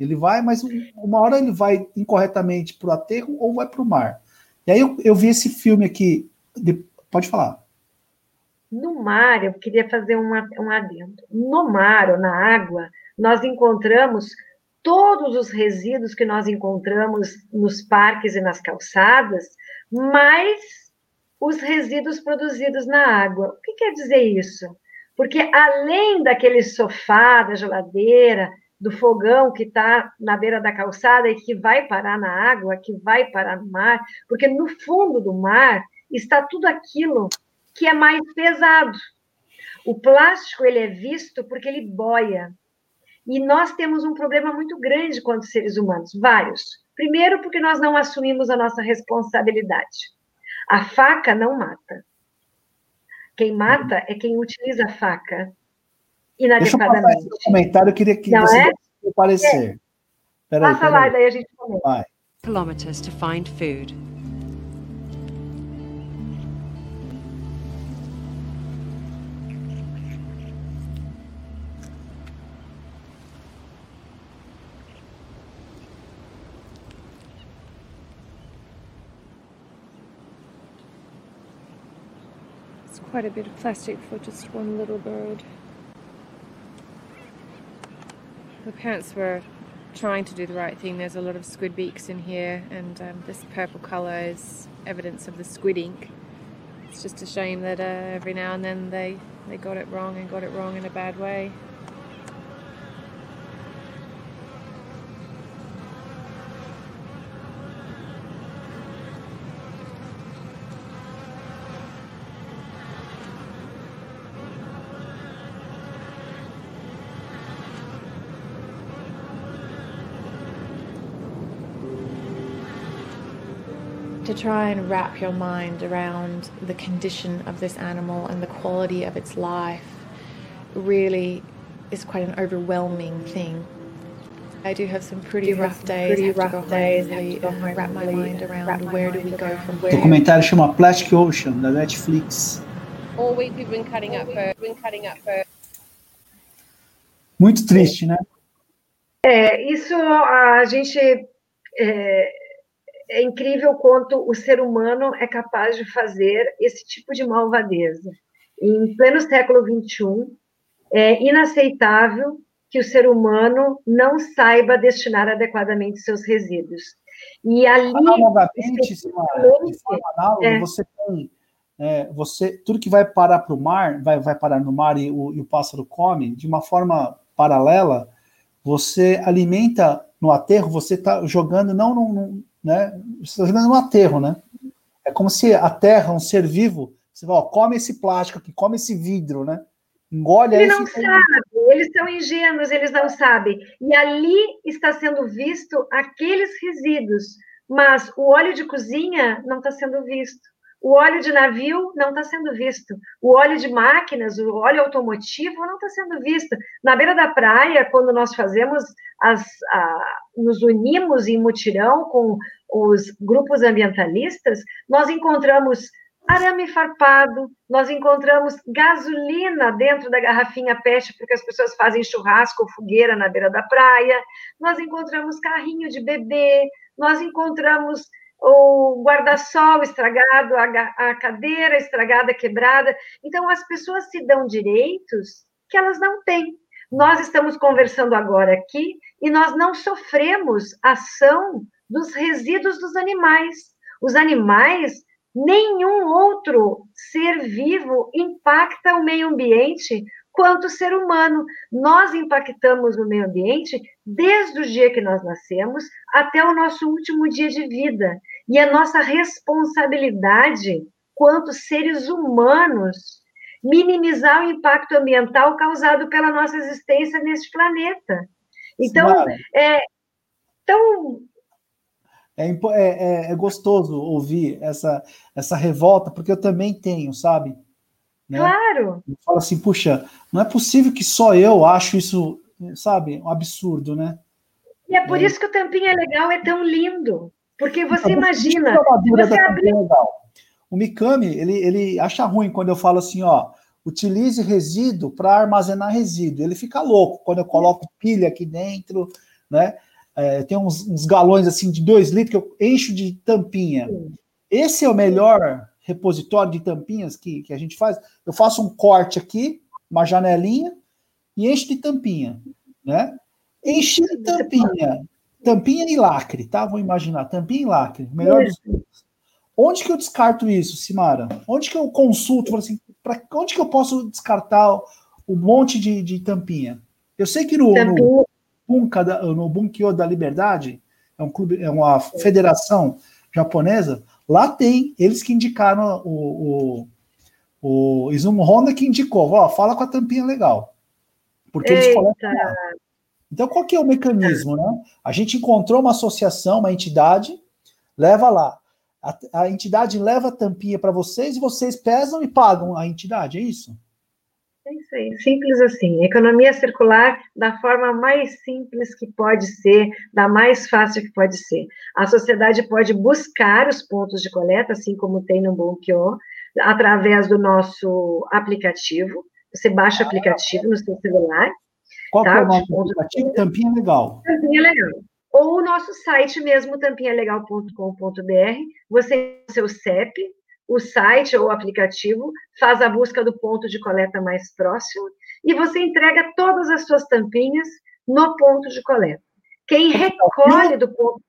Ele vai, mas uma hora ele vai incorretamente para o aterro ou vai para o mar. E aí eu, eu, vi esse filme aqui. De, pode falar. No mar, eu queria fazer uma, um adendo. No mar ou na água, nós encontramos todos os resíduos que nós encontramos nos parques e nas calçadas, mais os resíduos produzidos na água. O que quer dizer isso? Porque além daquele sofá, da geladeira, do fogão que está na beira da calçada e que vai parar na água, que vai parar no mar, porque no fundo do mar está tudo aquilo que é mais pesado. O plástico ele é visto porque ele boia. E nós temos um problema muito grande quanto seres humanos, vários. Primeiro, porque nós não assumimos a nossa responsabilidade. A faca não mata. Quem mata é quem utiliza a faca inadequadamente. Deixa eu esse comentário, eu queria que não você é? parecer. É. Passa lá, daí a gente comenta. Vai. Kilometers to find food. Quite a bit of plastic for just one little bird. The parents were trying to do the right thing. There's a lot of squid beaks in here, and um, this purple colour is evidence of the squid ink. It's just a shame that uh, every now and then they, they got it wrong and got it wrong in a bad way. To try and wrap your mind around the condition of this animal and the quality of its life really is quite an overwhelming thing. I do have some pretty rough days. Pretty rough days. Really, wrap my mind around where do we go from where. O documentário chama Plastic Ocean da Netflix. All week we've been cutting up for, been cutting up for. Muito triste, né? É, isso a gente é, é incrível quanto o ser humano é capaz de fazer esse tipo de malvadeza. Em pleno século XXI, é inaceitável que o ser humano não saiba destinar adequadamente seus resíduos. E ali. Analogadamente, análoga, é. você tem. É, você, tudo que vai parar para o mar, vai, vai parar no mar e o, e o pássaro come, de uma forma paralela, você alimenta no aterro, você está jogando não num, né? Você está jogando no aterro, né? É como se a terra, um ser vivo, você fala, ó, come esse plástico aqui, come esse vidro, né? Engole Ele não sabe, eles são ingênuos, eles não sabem. E ali está sendo visto aqueles resíduos, mas o óleo de cozinha não está sendo visto. O óleo de navio não está sendo visto. O óleo de máquinas, o óleo automotivo não está sendo visto. Na beira da praia, quando nós fazemos as, a, nos unimos em mutirão com os grupos ambientalistas, nós encontramos arame farpado, nós encontramos gasolina dentro da garrafinha PET, porque as pessoas fazem churrasco ou fogueira na beira da praia, nós encontramos carrinho de bebê, nós encontramos o guarda-sol estragado, a, a cadeira estragada, quebrada. Então, as pessoas se dão direitos que elas não têm. Nós estamos conversando agora aqui e nós não sofremos ação dos resíduos dos animais. Os animais, nenhum outro ser vivo impacta o meio ambiente quanto o ser humano. Nós impactamos o meio ambiente desde o dia que nós nascemos até o nosso último dia de vida. E a nossa responsabilidade, quanto seres humanos, minimizar o impacto ambiental causado pela nossa existência neste planeta. Então, é, então é, é, é, gostoso ouvir essa, essa revolta, porque eu também tenho, sabe? Né? Claro. Eu falo assim, puxa, não é possível que só eu acho isso, sabe, um absurdo, né? E é por é. isso que o Tampinha Legal é tão lindo. Porque você imagina. Você abrir... O Mikami, ele, ele acha ruim quando eu falo assim, ó, utilize resíduo para armazenar resíduo. Ele fica louco quando eu coloco pilha aqui dentro, né? É, tem uns, uns, galões assim de dois litros que eu encho de tampinha. Esse é o melhor repositório de tampinhas que, que a gente faz. Eu faço um corte aqui, uma janelinha, e encho de tampinha, né? Enche de tampinha tampinha e lacre, tá? Vou imaginar, tampinha e lacre, melhor dos mundos. Onde que eu descarto isso, Simara? Onde que eu consulto? Assim, para onde que eu posso descartar um monte de, de tampinha. Eu sei que no, no, Bunka, no Bunkyo da Liberdade, é um clube, é uma federação japonesa, lá tem, eles que indicaram o, o, o Izumo Honda que indicou, ó, fala com a tampinha legal. Porque Eita. eles coletam Então, qual que é o mecanismo, né? A gente encontrou uma associação, uma entidade, leva lá. A, a entidade leva a tampinha para vocês e vocês pesam e pagam a entidade, é isso? É isso aí, simples assim. Economia circular da forma mais simples que pode ser, da mais fácil que pode ser. A sociedade pode buscar os pontos de coleta, assim como tem no Bunkyo, através do nosso aplicativo. Você baixa o aplicativo no seu celular. Qual tá? é o nome do aplicativo? Tampinha Legal. Tampinha Legal. Ou o nosso site mesmo, tampinhalegal.com.br. Você seu CEP, o site ou o aplicativo, faz a busca do ponto de coleta mais próximo e você entrega todas as suas tampinhas no ponto de coleta. Quem recolhe do ponto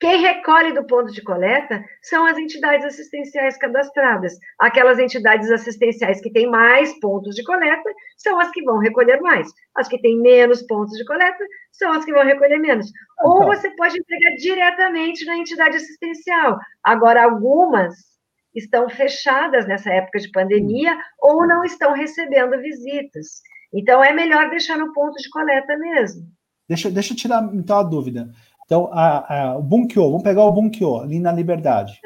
quem recolhe do ponto de coleta são as entidades assistenciais cadastradas. Aquelas entidades assistenciais que têm mais pontos de coleta são as que vão recolher mais. As que têm menos pontos de coleta são as que vão recolher menos. Ou você pode entregar diretamente na entidade assistencial. Agora, algumas estão fechadas nessa época de pandemia ou não estão recebendo visitas. Então, é melhor deixar no ponto de coleta mesmo. Deixa, deixa eu tirar então a dúvida. Então, a, a, o Bunkyo, vamos pegar o Bunkyo ali na Liberdade.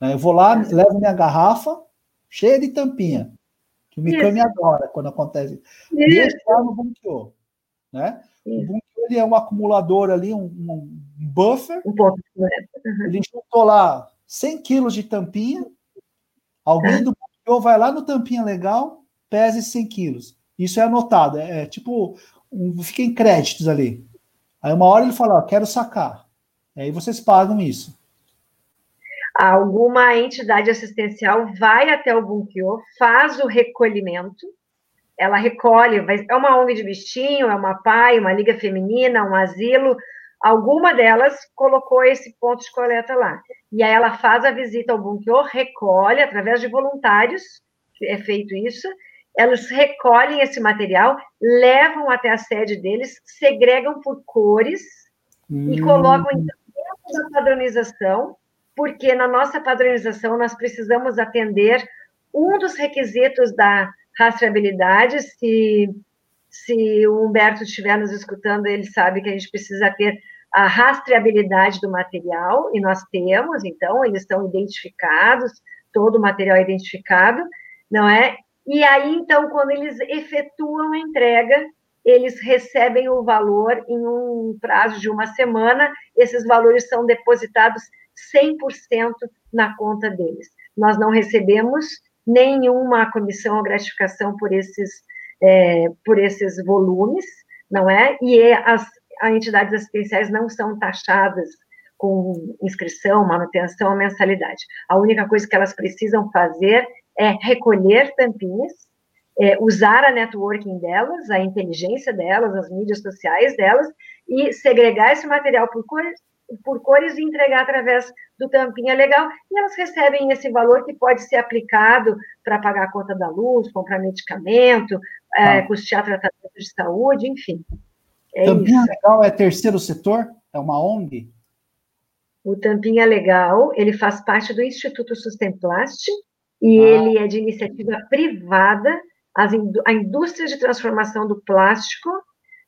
É. Eu vou lá, é. levo minha garrafa cheia de tampinha, que o Mikami Isso. adora quando acontece. E deixo lá no Bunkyo. Né? O Bunkyo ele é um acumulador ali, um, um buffer. Um ponto. Uhum. Ele juntou lá 100 quilos de tampinha. Alguém do Bunkyo vai lá no tampinha legal, pese 100 quilos. Isso é anotado, é, é tipo, um, fica em créditos ali. Aí uma hora ele fala, ó, quero sacar. E aí vocês pagam isso. Alguma entidade assistencial vai até o Bunkyo, faz o recolhimento, ela recolhe, é uma ONG de bichinho, é uma PAI, uma liga feminina, um asilo, alguma delas colocou esse ponto de coleta lá. E aí ela faz a visita ao Bunkyo, recolhe, através de voluntários, é feito isso, elas recolhem esse material, levam até a sede deles, segregam por cores hum. e colocam então, dentro da padronização, porque na nossa padronização nós precisamos atender um dos requisitos da rastreabilidade. Se, se o Humberto estiver nos escutando, ele sabe que a gente precisa ter a rastreabilidade do material, e nós temos, então, eles estão identificados, todo o material é identificado, não é? E aí, então, quando eles efetuam a entrega, eles recebem o valor em um prazo de uma semana, esses valores são depositados 100% na conta deles. Nós não recebemos nenhuma comissão ou gratificação por esses, é, por esses volumes, não é? E é, as, as entidades assistenciais não são taxadas com inscrição, manutenção ou mensalidade. A única coisa que elas precisam fazer é recolher tampinhas, é, usar a networking delas, a inteligência delas, as mídias sociais delas, e segregar esse material por cores, por cores e entregar através do tampinha legal, e elas recebem esse valor que pode ser aplicado para pagar a conta da luz, comprar medicamento, é, ah. custear tratamento de saúde, enfim. É tampinha isso. legal é terceiro setor? É uma ONG? O Tampinha Legal, ele faz parte do Instituto Sustemplast, e ah. ele é de iniciativa privada. a indústria de transformação do plástico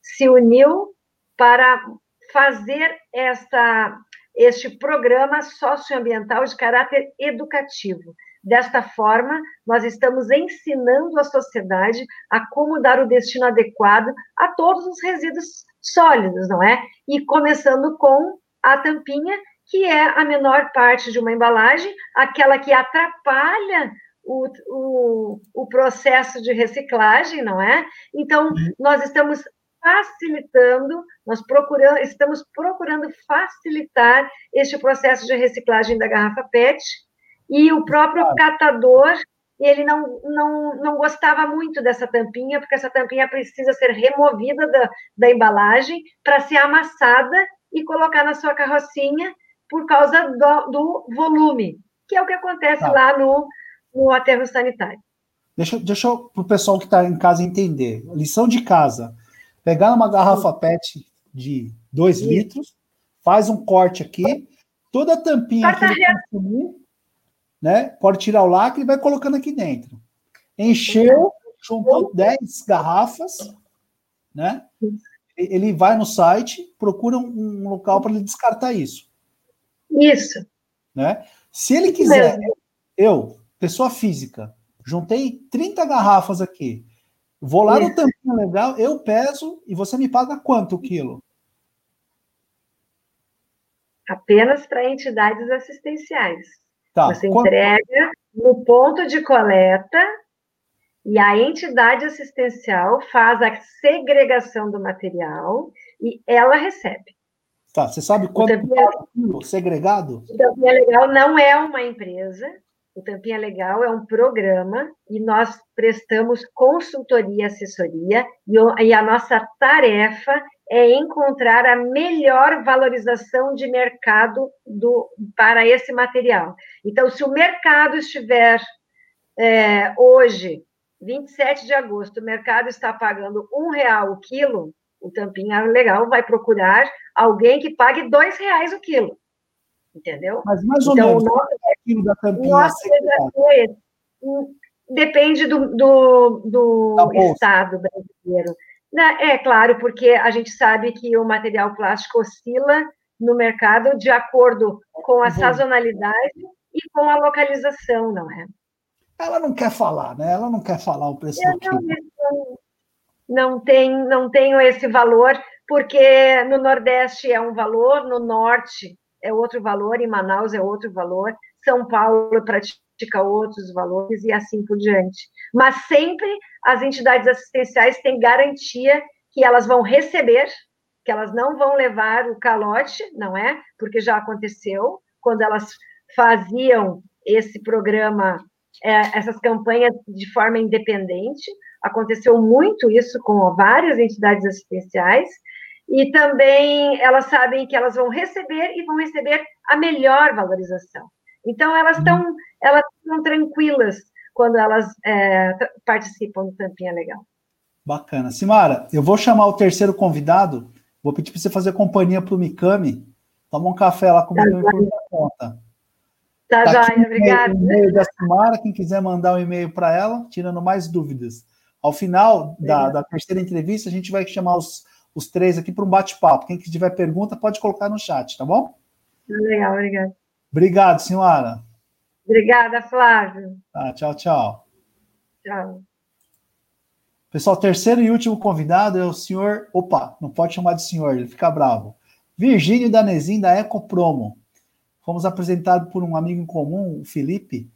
se uniu para fazer este programa socioambiental de caráter educativo. Desta forma, nós estamos ensinando a sociedade a como dar o destino adequado a todos os resíduos sólidos, não é? E começando com a tampinha que é a menor parte de uma embalagem, aquela que atrapalha o, o, o processo de reciclagem, não é? Então, uhum. nós estamos facilitando, nós procuramos, estamos procurando facilitar este processo de reciclagem da garrafa PET, e o próprio catador, ele não, não, não gostava muito dessa tampinha, porque essa tampinha precisa ser removida da, da embalagem para ser amassada e colocar na sua carrocinha, por causa do, do volume, que é o que acontece tá. lá no, no aterro sanitário. Deixa, deixa para o pessoal que está em casa entender. Lição de casa: pegar uma garrafa PET de 2 litros, faz um corte aqui, toda a tampinha que ele consumir, né? Pode tirar o lacre e vai colocando aqui dentro. Encheu, juntou 10 garrafas, né? Ele vai no site, procura um, local para ele descartar isso. Isso. Né? Se ele quiser, eu, pessoa física, juntei 30 garrafas aqui, vou lá no tampinho legal, eu peso e você me paga quanto o quilo? Apenas para entidades assistenciais. Tá. Você quanto... entrega no ponto de coleta e a entidade assistencial faz a segregação do material e ela recebe. Tá, você sabe quanto o tampinha, segregado? O Tampinha Legal não é uma empresa, o Tampinha Legal é um programa e nós prestamos consultoria e assessoria e a nossa tarefa é encontrar a melhor valorização de mercado do, para esse material. Então, se o mercado estiver é, hoje 27 de agosto, o mercado está pagando um real o quilo, o Tampinha Legal vai procurar alguém que pague dois reais o quilo. Entendeu? Mas mais ou então, menos, nosso, é quilo da Tampinha? Nosso hum, depende do, do, do estado brasileiro. É claro, porque a gente sabe que o material plástico oscila no mercado de acordo com a sazonalidade e com a localização, não é? Ela não quer falar, né? Ela não quer falar o preço do quilo. Não, não, tem, não tenho esse valor, porque no Nordeste é um valor, no Norte é outro valor, em Manaus é outro valor, São Paulo pratica outros valores e assim por diante. Mas sempre as entidades assistenciais têm garantia que elas vão receber, que elas não vão levar o calote, não é? Porque já aconteceu quando elas faziam esse programa é, essas campanhas de forma independente. Aconteceu muito isso com várias entidades assistenciais. E também elas sabem que elas vão receber e vão receber a melhor valorização. Então, elas estão uhum. elas estão tranquilas quando elas é, participam do Tampinha Legal. Bacana. Simara, eu vou chamar o terceiro convidado. Vou pedir para você fazer companhia para o Mikami. Toma um café lá com o Mikami por conta. Tá, tá joia, obrigada. O e-mail da Simara, quem quiser mandar um e-mail para ela, tirando mais dúvidas. Ao final da, da, terceira entrevista, a gente vai chamar os, os três aqui para um bate-papo. Quem tiver pergunta, pode colocar no chat, tá bom? Legal, obrigado. Obrigado, senhora. Obrigada, Flávio. Tá, tchau, tchau. Tchau. Pessoal, terceiro e último convidado é o senhor. Opa, não pode chamar de senhor, ele fica bravo. Virgínio Danezin, da Ecopromo fomos apresentados por um amigo em comum, o Felipe,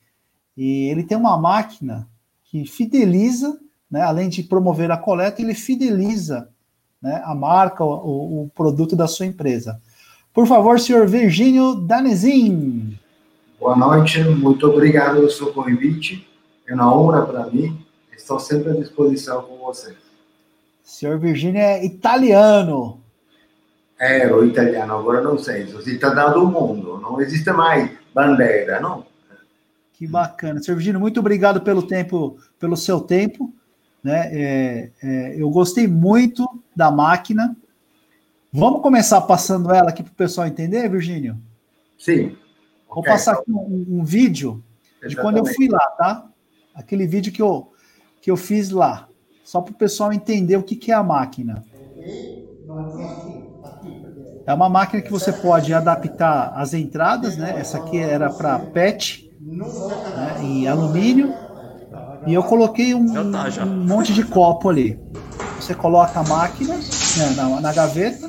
e ele tem uma máquina que fideliza, né, além de promover a coleta, ele fideliza né, a marca, o, o, produto da sua empresa. Por favor, senhor Virgínio Danezin. Boa noite, muito obrigado pelo seu convite. É uma honra para mim. Estou sempre à disposição com vocês. Senhor Virgínio é italiano. É, o italiano, agora não sei, são cidadão do mundo, não existe mais bandeira, não? Que bacana. Sr. Virgínio, muito obrigado pelo tempo, pelo seu tempo. Né? É, é, eu gostei muito da máquina. Vamos começar passando ela aqui para o pessoal entender, Virgínio? Sim. Vou okay. passar aqui um, um vídeo Exatamente. de quando eu fui lá, tá? Aquele vídeo que eu, que eu fiz lá, só para o pessoal entender o que, que é a máquina. É uma máquina que você pode adaptar as entradas, né? Essa aqui era para PET, né? em alumínio. E eu coloquei um, um, monte de copo ali. Você coloca a máquina né, na, na gaveta,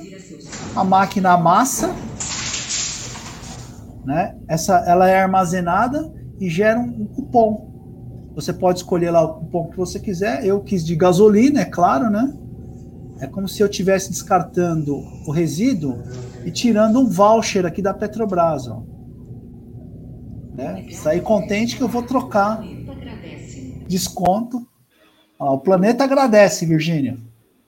a máquina amassa, né? Essa, ela é armazenada e gera um, um cupom. Você pode escolher lá o cupom que você quiser. Eu quis de gasolina, é claro, né? É como se eu estivesse descartando o resíduo e tirando um voucher aqui da Petrobras. Ó. Né? Sair contente que eu vou trocar desconto. O planeta agradece, Virgínia.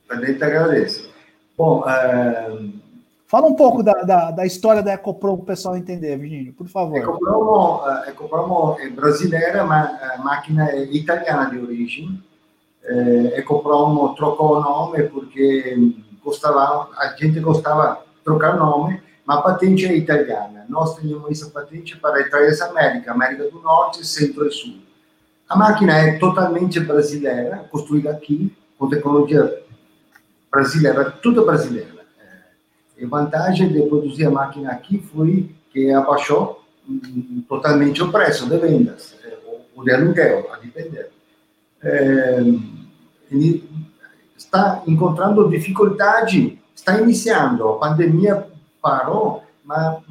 O planeta agradece. Bom, é... Fala um pouco da, da, da história da Ecopro para o pessoal entender, Virgínio, por favor. Ecopromo, Ecopromo é brasileira, mas a máquina é italiana de origem. É, Ecopromo trocou o nome porque gostava, a gente gostava de trocar nome, mas a patente é italiana. Nós tínhamos essa patente para a Itália América, América do Norte, Centro e Sul. A máquina é totalmente brasileira, construída aqui, com tecnologia brasileira, tudo brasileira. A vantagem de produzir a máquina aqui foi que abaixou totalmente o preço de vendas, o de aluguel, a depender. É, está encontrando dificuldade, está iniciando, a pandemia parou, mas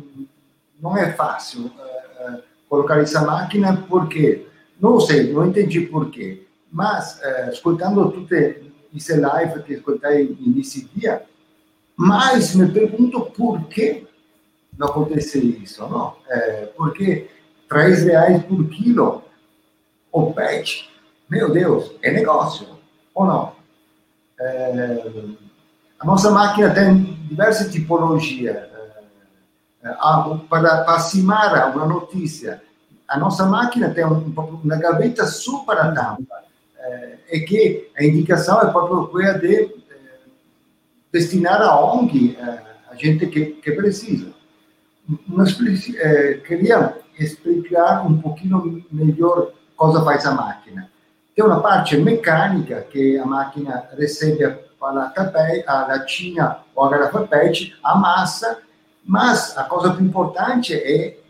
não é fácil uh, colocar essa máquina, porque, não sei, não entendi porquê, mas uh, escutando tudo esse live que escutei nesse dia, mas me pergunto por que não aconteceu isso, não? É, porque 3 reais por quilo o pet, meu Deus, é negócio, ou não? É, a nossa máquina tem diversas tipologias. É, é para, para uma notícia, a nossa máquina tem uma gaveta super a tampa, é, é que a indicação é próprio quella de destinar a ONG eh, a gente que, que precisa. Mas é, queria explicar um pouquinho melhor cosa faz a máquina. Tem uma parte mecânica que a máquina recebe para a latinha ou a garrafa PET, a massa, mas a coisa importante é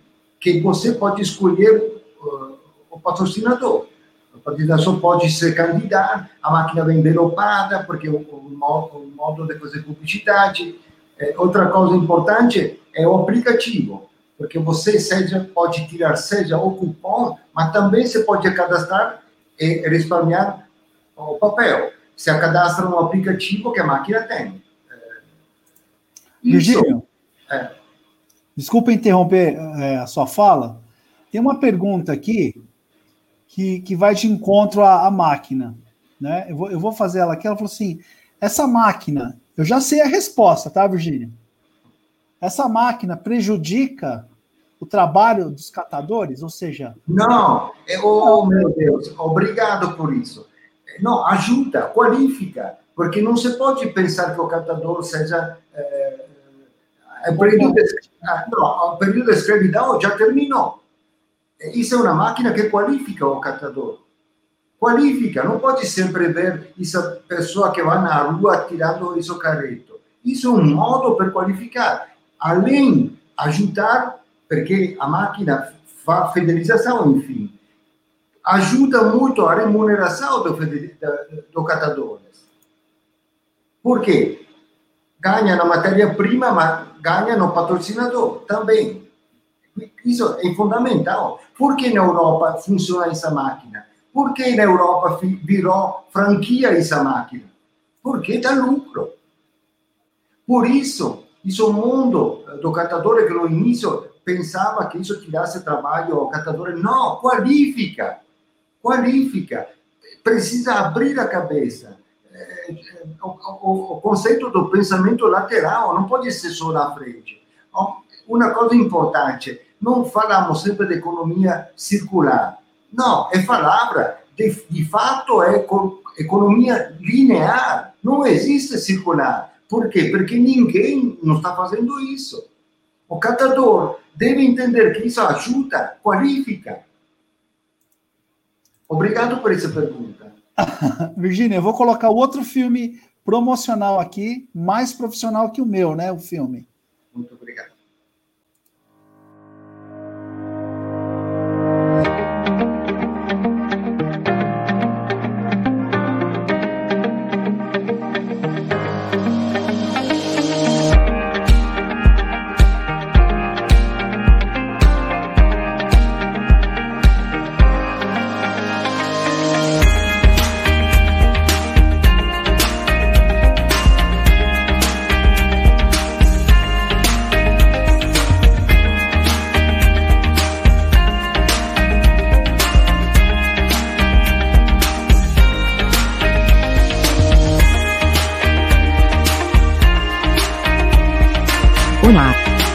que você pode escolher uh, o patrocinador. O patrocinador pode se candidatar, a máquina vem envelopada, porque o, o, o modo de fazer publicidade. É, outra coisa importante é o aplicativo, porque você seja, pode tirar seja o cupom, mas também você pode cadastrar e respalhar o papel. Você cadastra no aplicativo que a máquina tem. É, Virgílio, é. Desculpa interromper é, a sua fala. Tem uma pergunta aqui que, que vai de encontro à, à máquina. Né? Eu, vou, eu vou fazer ela aqui. Ela falou assim: essa máquina, eu já sei a resposta, tá, Virgínia? Essa máquina prejudica o trabalho dos catadores, ou seja. Não, oh meu Deus, obrigado por isso. Não, ajuda, qualifica, porque não se pode pensar que o catador seja. É, o período de, não, o período de escravidão já terminou. Isso é uma máquina que qualifica o catador qualifica, não pode sempre ver essa pessoa que vai na rua tirando isso carreto. Isso é um modo para qualificar. Além ajudar, porque a máquina faz fidelização, enfim, ajuda muito a remuneração do, do catadores. Por quê? Ganha na matéria-prima, mas ganha no patrocinador também. Isso é fundamental. Por que na Europa funciona essa máquina? Por que na Europa virou franquia essa máquina? Porque dá lucro. Por isso, isso mundo do catador que no início pensava que isso tirasse trabalho ao catador. Não, qualifica. Qualifica. Precisa abrir a cabeça. O, o, o conceito do pensamento lateral não pode ser só na frente. Uma coisa importante, não falamos sempre de economia circular. Não, é palavra. De, de fato, é economia linear. Não existe circular. Por quê? Porque ninguém não está fazendo isso. O catador deve entender que isso ajuda, qualifica. Obrigado por essa pergunta. Virginia, eu vou colocar outro filme promocional aqui, mais profissional que o meu, né? O filme. Muito obrigado.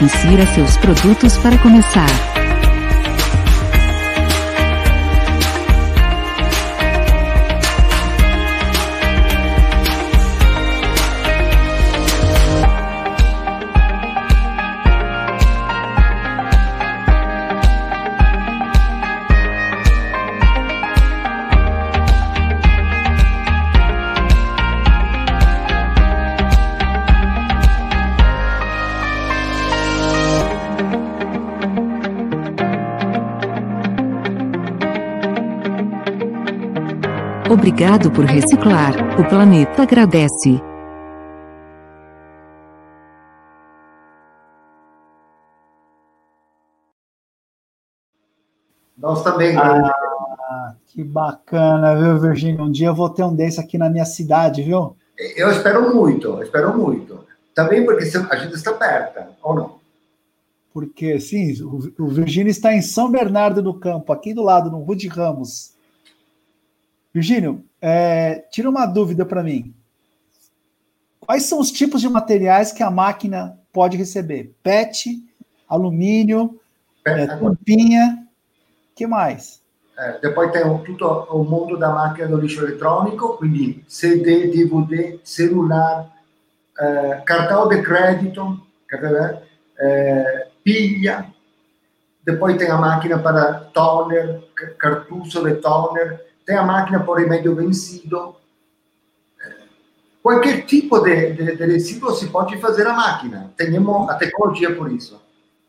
Insira seus produtos para começar. Obrigado por reciclar. O planeta agradece. Nós também. Ah, que bacana, viu, Virgínia? Um dia eu vou ter um desse aqui na minha cidade, viu? Eu espero muito, eu espero muito. Também porque a gente está perto, ou não? Porque, sim, o, o Virgínio está em São Bernardo do Campo, aqui do lado, no Rude Ramos. Virgínio, é, tira uma dúvida para mim. Quais são os tipos de materiais que a máquina pode receber? PET, alumínio, é, tampinha, que mais? É, depois tem tutto o mundo da máquina do lixo eletrônico, quindi CD, DVD, celular, eh, cartão de crédito, eh, pilha. Depois tem a máquina para toner, cartucho de toner, tem a máquina por remédio vencido. Qualquer tipo de, de, de resíduo se pode fazer a máquina. Temos a tecnologia por isso.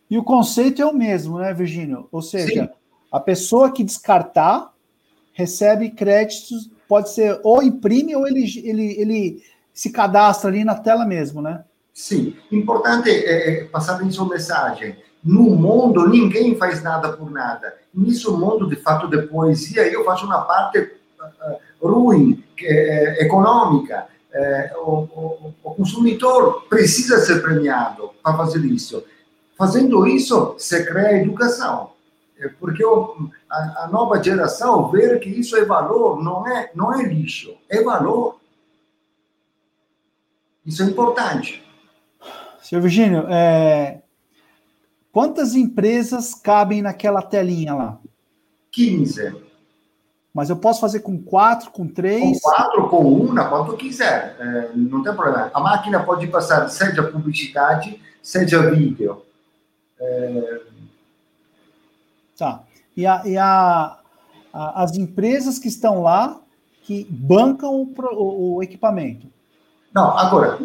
E o conceito é o mesmo, né, Virgínio? Ou seja, Sim. a pessoa que descartar recebe créditos, pode ser ou imprime ou ele, ele, ele se cadastra ali na tela mesmo, né? Sim. Importante é, passar isso mensagem no mundo ninguém faz nada por nada. Nisso mundo, de fato, de poesia, eu faço uma parte uh, ruim, é, econômica. É, o, o, o, consumidor precisa ser premiado para fazer isso. Fazendo isso, se cria educação. É, porque o, a, a, nova geração vê que isso é valor, não é, não é lixo, é valor. Isso é importante. Senhor Virgínio, é, Quantas empresas cabem naquela telinha lá? 15. Mas eu posso fazer com quatro, com três? Com quatro, com uma, quanto quiser. É, não tem problema. A máquina pode passar seja publicidade, seja vídeo. É... Tá. E, a, e a, a, as empresas que estão lá que bancam o, o, o equipamento? Não, agora.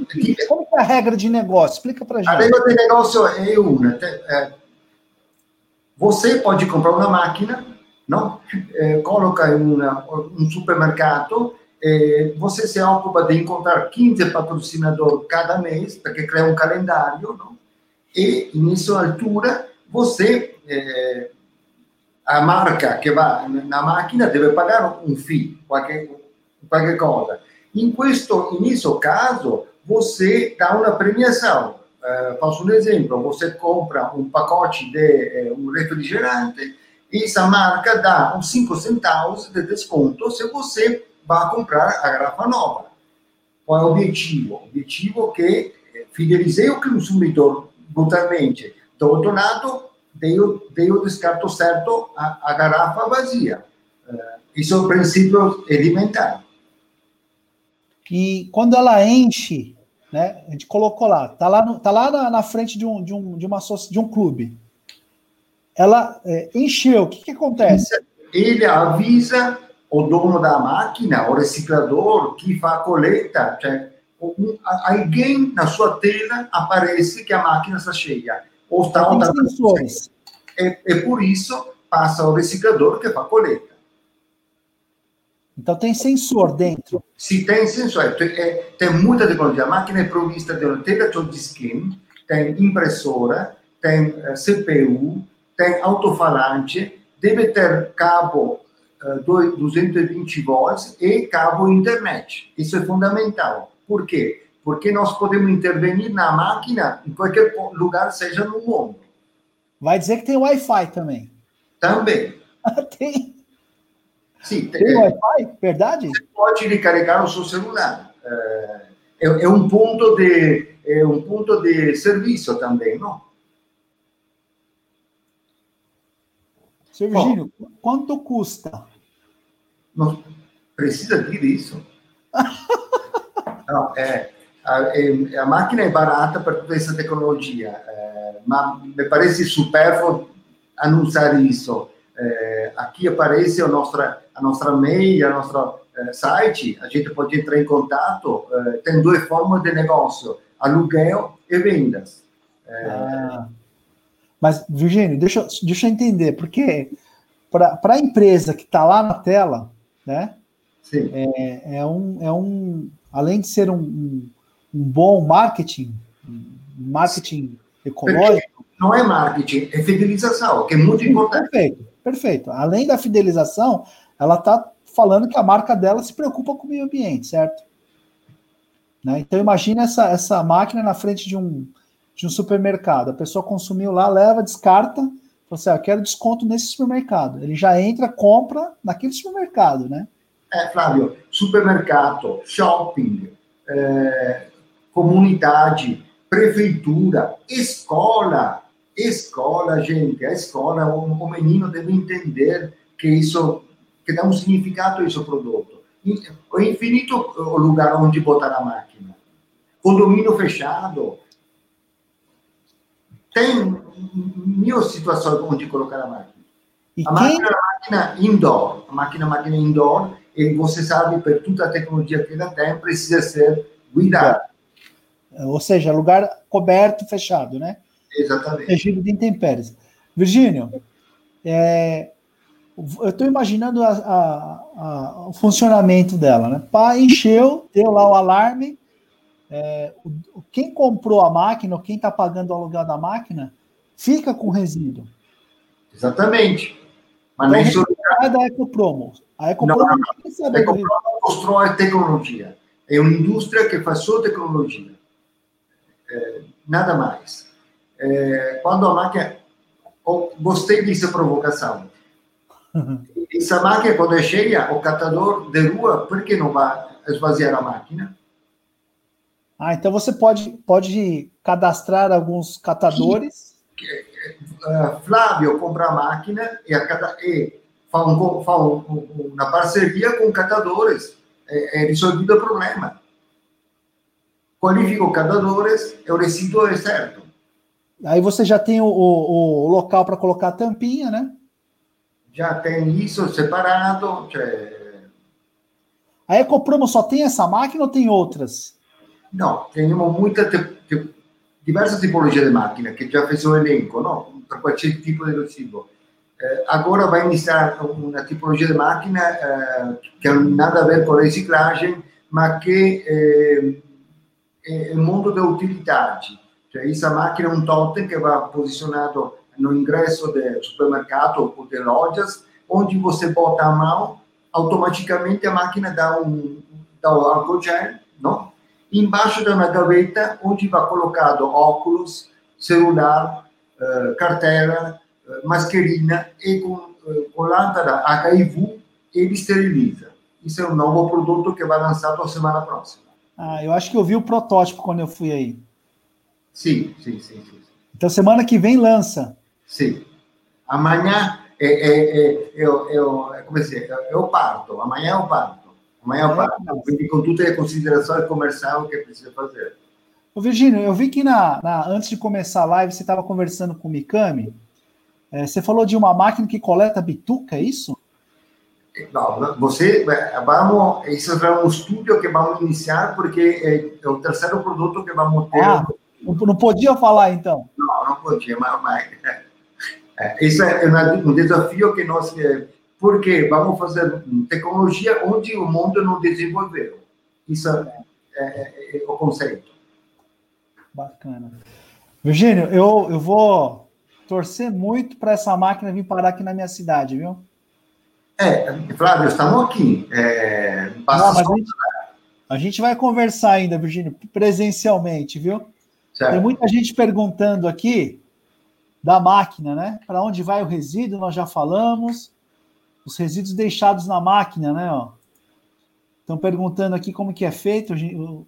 Como é a regra de negócio? Explica para gente. A regra de negócio é uma. É, você pode comprar uma máquina, não? É, coloca em uma, um supermercado, é, você se ocupa de encontrar 15 patrocinadores cada mês, porque cria um calendário, não? E, nessa altura, você, é, a marca que vai na máquina deve pagar um FII, qualquer, qualquer coisa. Em questo, caso, você dá uma premiação. Uh, faço um exemplo: você compra um pacote de uh, um refrigerante e essa marca dá uns 5 centavos de desconto se você vai comprar a garrafa nova. Qual é o objetivo? O objetivo é que eh, fidelizei o consumidor brutalmente. Do outro lado, dei, dei o descarto certo a garrafa vazia. Uh, isso é o princípio elementar. E quando ela enche, né? A gente colocou lá, tá lá, no, tá lá na, na, frente de um, de um, de uma de um clube. Ela é, encheu, o que, que acontece? Ele avisa o dono da máquina, o reciclador que faz a coleta, cioè, um, alguém na sua tela aparece que a máquina está cheia. Ou está. É, é por isso passa o reciclador que faz a coleta. Então tem sensor dentro. Sim, tem sensor. É, tem muita tecnologia. A máquina é provista de um de skin, tem impressora, tem eh, CPU, tem alto-falante, deve ter cabo uh, 220 volts e cabo internet. Isso é fundamental. Por quê? Porque nós podemos intervenir na máquina em qualquer lugar, seja no mundo. Vai dizer que tem Wi-Fi também. Também. tem. Sim, tem é, Wi-Fi? Verdade? Você pode recarregar o seu celular. É, é, é um ponto de é um ponto de serviço também, não? Seu Virgínio, quanto custa? Não precisa dizer isso. não, é, a, é, a, máquina é barata para toda essa tecnologia, é, mas me parece supérfluo anunciar isso. É, aqui aparece a nossa, a nossa mail, a nossa é, site, a gente pode entrar em contato. É, tem duas formas de negócio: aluguel e vendas. É, ah. Mas, Virgínio, deixa, deixa eu entender, porque para a empresa que está lá na tela, né? Sim. É, é, um, é um. Além de ser um, um, um bom marketing, marketing ecológico. Não é marketing, é fidelização, que é muito importante. Perfeito, perfeito. Além da fidelização, ela está falando que a marca dela se preocupa com o meio ambiente, certo? Né? Então imagina essa, essa máquina na frente de um, de um supermercado. A pessoa consumiu lá, leva, descarta, fala assim, ah, quero desconto nesse supermercado. Ele já entra, compra naquele supermercado, né? É, Flávio, supermercado, shopping, é, comunidade, prefeitura, escola, escola, gente, a escola, o, o menino deve entender que isso, que dá um significado a esse produto. O infinito o lugar onde botar a máquina. Condomínio fechado, tem mil situações onde colocar a máquina. E a máquina é uma máquina indoor, a máquina é uma máquina indoor, e você sabe, por toda a tecnologia que ela tem, precisa ser cuidada. Ou seja, lugar coberto, fechado, né? Exatamente. Regido de intempéries. Virgínio, é, eu estou imaginando a, a, a, o funcionamento dela, né? Pá, encheu, deu lá o alarme, é, o, quem comprou a máquina, ou quem está pagando o aluguel da máquina, fica com resíduo. Exatamente. Mas então, isso é da Ecopromo. A Ecopromo não, não, não. Ecopromo constrói tecnologia. É uma indústria que faz só tecnologia. É, nada mais. É, quando a máquina... Gostei dessa provocação. Essa máquina, quando é cheia, o catador de rua, por que não vai esvaziar a máquina? Ah, então você pode, pode cadastrar alguns catadores. Uh, Flávio compra a máquina e, a cada, e faz, um, faz um, uma parceria com catadores. É, é resolvido o problema. Qualifica os catadores e o resíduo é certo. Aí você já tem o, o, o local para colocar a tampinha, né? Já tem isso separado. A Ecopromo só tem essa máquina ou tem outras? Não, temos muita te, diversas tipologias de máquina que já fez o elenco, não? Para qualquer tipo de residuo. Eh, agora vai iniciar uma tipologia de máquina eh, que não tem nada a ver com reciclagem, mas que eh, é o mundo da utilidade. Cioè, essa máquina é um totem que vai posicionado no ingresso do supermercado ou de lojas, onde você bota a mão, automaticamente a máquina dá um dá o álcool gel, não? Embaixo de uma gaveta onde vai colocado óculos, celular, uh, carteira, uh, mascherina e com, uh, com lâmpada HIV ele esteriliza. Isso é um novo produto que vai lançar a semana próxima. Ah, eu acho que eu vi o protótipo quando eu fui aí. Sim, sim, sim. sim. Então semana que vem lança. Sim. Amanhã é, é, é, eu, eu, como é, é, eu parto. Amanhã eu parto. Amanhã eu parto. Quindi com tutte le considerazioni commerciali que precisa fazer. Ô, Virgínio, eu vi que na, na, antes de começar a live você estava conversando com o Mikami. É, você falou de uma máquina que coleta bituca, é isso? Não, você, vamos, isso é um estudo que vamos iniciar porque é, é o terceiro produto que vamos ter. Ah, não podia falar então? Não, não podia, mas, mas é, esse é um desafio que nós é, porque vamos fazer tecnologia onde o mundo não desenvolveu. Isso é, é, é o conceito. Bacana. Virgínio, eu, eu vou torcer muito para essa máquina vir parar aqui na minha cidade, viu? É, Flávio, estamos aqui. É, não, a, gente, a, gente, vai conversar ainda, Virgínio, presencialmente, viu? Certo. Tem muita gente perguntando aqui da máquina, né? Para onde vai o resíduo, nós já falamos os resíduos deixados na máquina, né? Estão perguntando aqui como que é feito. O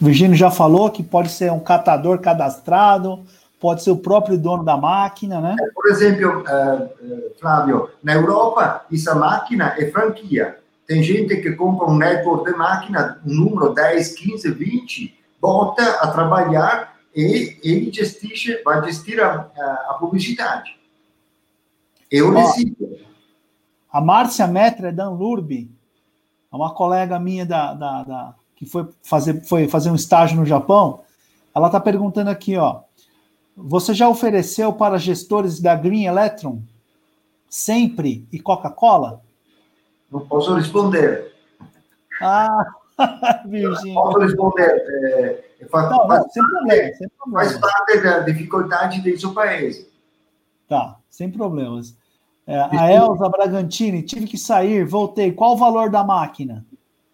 Virgínio já falou que pode ser um catador cadastrado, pode ser o próprio dono da máquina, né? Por exemplo, uh, Flávio, na Europa, essa máquina é franquia. Tem gente que compra um network de máquina, um número 10, 15, 20, bota a trabalhar e ele gestir, vai gestir a, a, publicidade. Eu decido. A Márcia Metra é da Anlurb, é uma colega minha da, da, da, que foi fazer, foi fazer um estágio no Japão. Ela está perguntando aqui, ó. Você já ofereceu para gestores da Green Electron sempre e Coca-Cola? Não posso responder. Ah, Virgínia. Posso responder. É, faz, não, faz, sem problema, sem problema. faz parte da dificuldade do seu país. Tá, sem problemas. É, a Elza Bragantini, tive que sair, voltei. Qual o valor da máquina?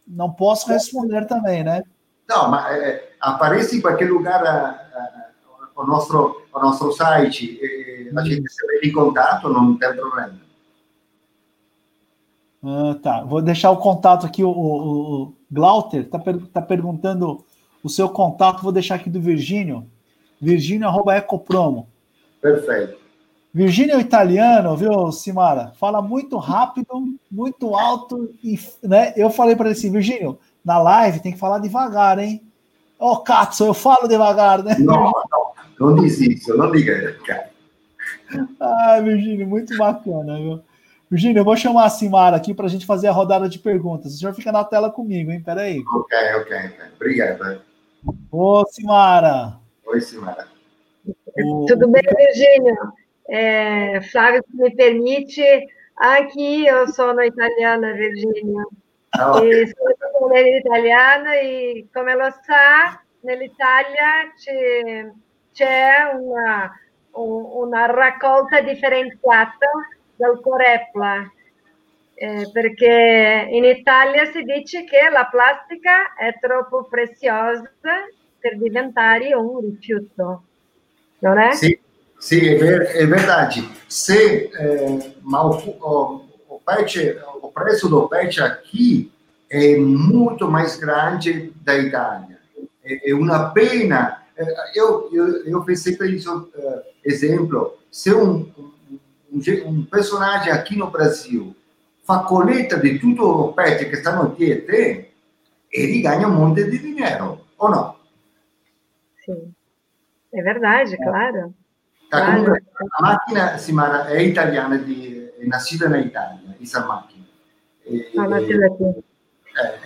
Não posso responder também, né? Não, mas é, aparece em qualquer lugar a, a, o, nosso, o nosso site, a gente se em contato, não tem problema. Ah, tá, vou deixar o contato aqui, o, o, o Glauter está per, tá perguntando o seu contato, vou deixar aqui do Virgínio, virgínio arroba ecopromo. Perfeito. Virgínio é italiano, viu, Simara? Fala muito rápido, muito alto, e, né? Eu falei para ele assim, Virgínio, na live tem que falar devagar, hein? Ô, oh, Katsu, eu falo devagar, né? Não, não, não diz isso, não diga, cara. Ah, Virgínio, muito bacana, viu? Virgínio, eu vou chamar a Simara aqui para a gente fazer a rodada de perguntas. O senhor fica na tela comigo, hein? Peraí. Ok, ok, ok. Obrigado. Ô, Simara. Oi, Simara. O... Tudo bem, Virgínio? É, Flávio, se me permite, aqui eu sono italiana, Virginia. Ah, e sono italiana e come lo sa, nell'Italia c'è, c'è una, una, raccolta differenziata del Corepla, eh, perché in Italia si dice che la plastica è troppo preziosa per diventare un rifiuto, è? Sì, Sim, é, ver, é verdade. Se, é, mas o, o, pet, o preço do pet aqui é muito mais grande da Itália. É, é uma pena. É, eu, eu, eu pensei para isso, exemplo, se um, um, um, personagem aqui no Brasil fa coleta de tudo o pet que está no Tietê, ele ganha um monte de dinheiro, ou não? Sim, é verdade, claro. Ah, comunque, la macchina Simara, è italiana, di, è nascita in Italia, questa macchina. E, ah,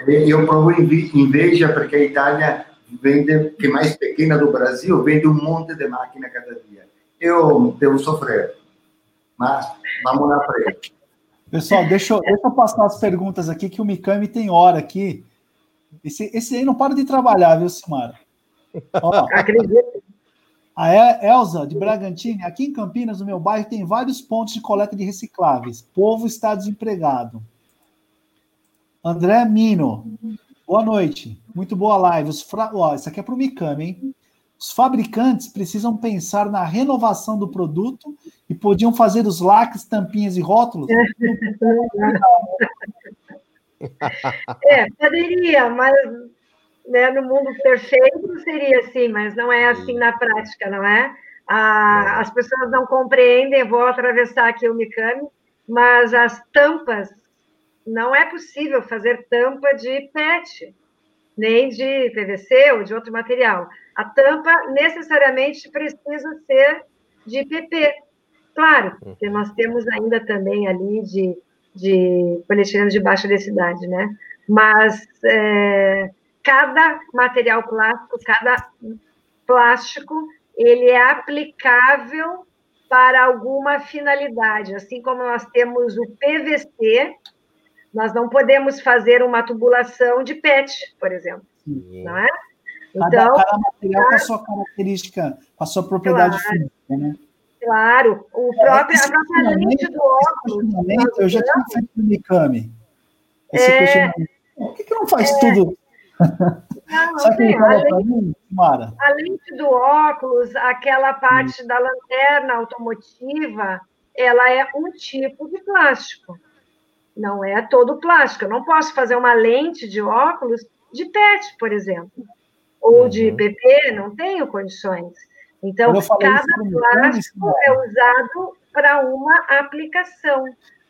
e, eh, io provo inveja perché l'Italia vende, che è mais pequena do Brasil, vende um monte de máquina cada dia. Eu devo sofrer, mas vamos na frente. Pessoal, deixa eu, deixa eu passar as perguntas aqui, que o Mikami tem hora aqui. Esse, esse aí não para de trabalhar, viu, Simara? Ó, Acredito. A Elza, de Bragantini, aqui em Campinas, no meu bairro, tem vários pontos de coleta de recicláveis. Povo está desempregado. André Mino, boa noite. Muito boa live. Fra... Ó, isso aqui é para o Mikami, hein? Os fabricantes precisam pensar na renovação do produto e podiam fazer os lacres, tampinhas e rótulos. é, poderia, mas né, no mundo perfeito seria assim, mas não é assim na prática, não é? Ah, as pessoas não compreendem, vou atravessar aqui o Mikami, mas as tampas, não é possível fazer tampa de PET, nem de PVC ou de outro material. A tampa necessariamente precisa ser de PP. Claro, porque nós temos ainda também ali de, de polietileno de baixa densidade, né? Mas é, cada material plástico, cada plástico, ele é aplicável para alguma finalidade. Assim como nós temos o PVC, nós não podemos fazer uma tubulação de PET, por exemplo, Sim. não é? Então, cada, cada material com a sua característica, com a sua propriedade claro, física, né? Claro, o próprio, é, a própria lente do óculos. Eu já tinha feito no Mikami. Esse é, Por que, que não faz é, tudo não, assim, além, Mara? a lente do óculos, aquela parte hum. da lanterna automotiva, ela é um tipo de plástico. Não é todo plástico. Eu não posso fazer uma lente de óculos de PET, por exemplo. Ou de PP, não tenho condições. Então, cada plástico é usado para uma aplicação.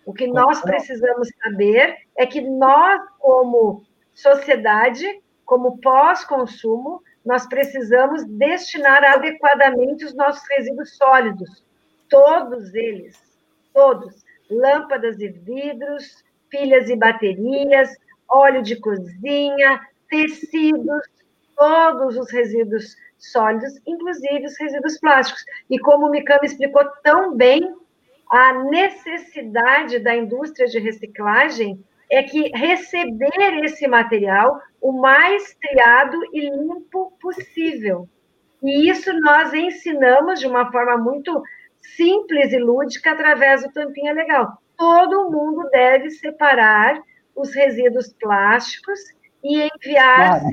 O que nós precisamos saber é que nós, como sociedade, como pós-consumo, nós precisamos destinar adequadamente os nossos resíduos sólidos, todos eles, todos, lâmpadas e vidros, pilhas e baterias, óleo de cozinha, tecidos, todos os resíduos sólidos, inclusive os resíduos plásticos. E como o Mikami explicou tão bem, a necessidade da indústria de reciclagem é que receber esse material o mais triado e limpo possível. E isso nós ensinamos de uma forma muito simples e lúdica através do Tampinha Legal. Todo mundo deve separar os resíduos plásticos e enviar claro.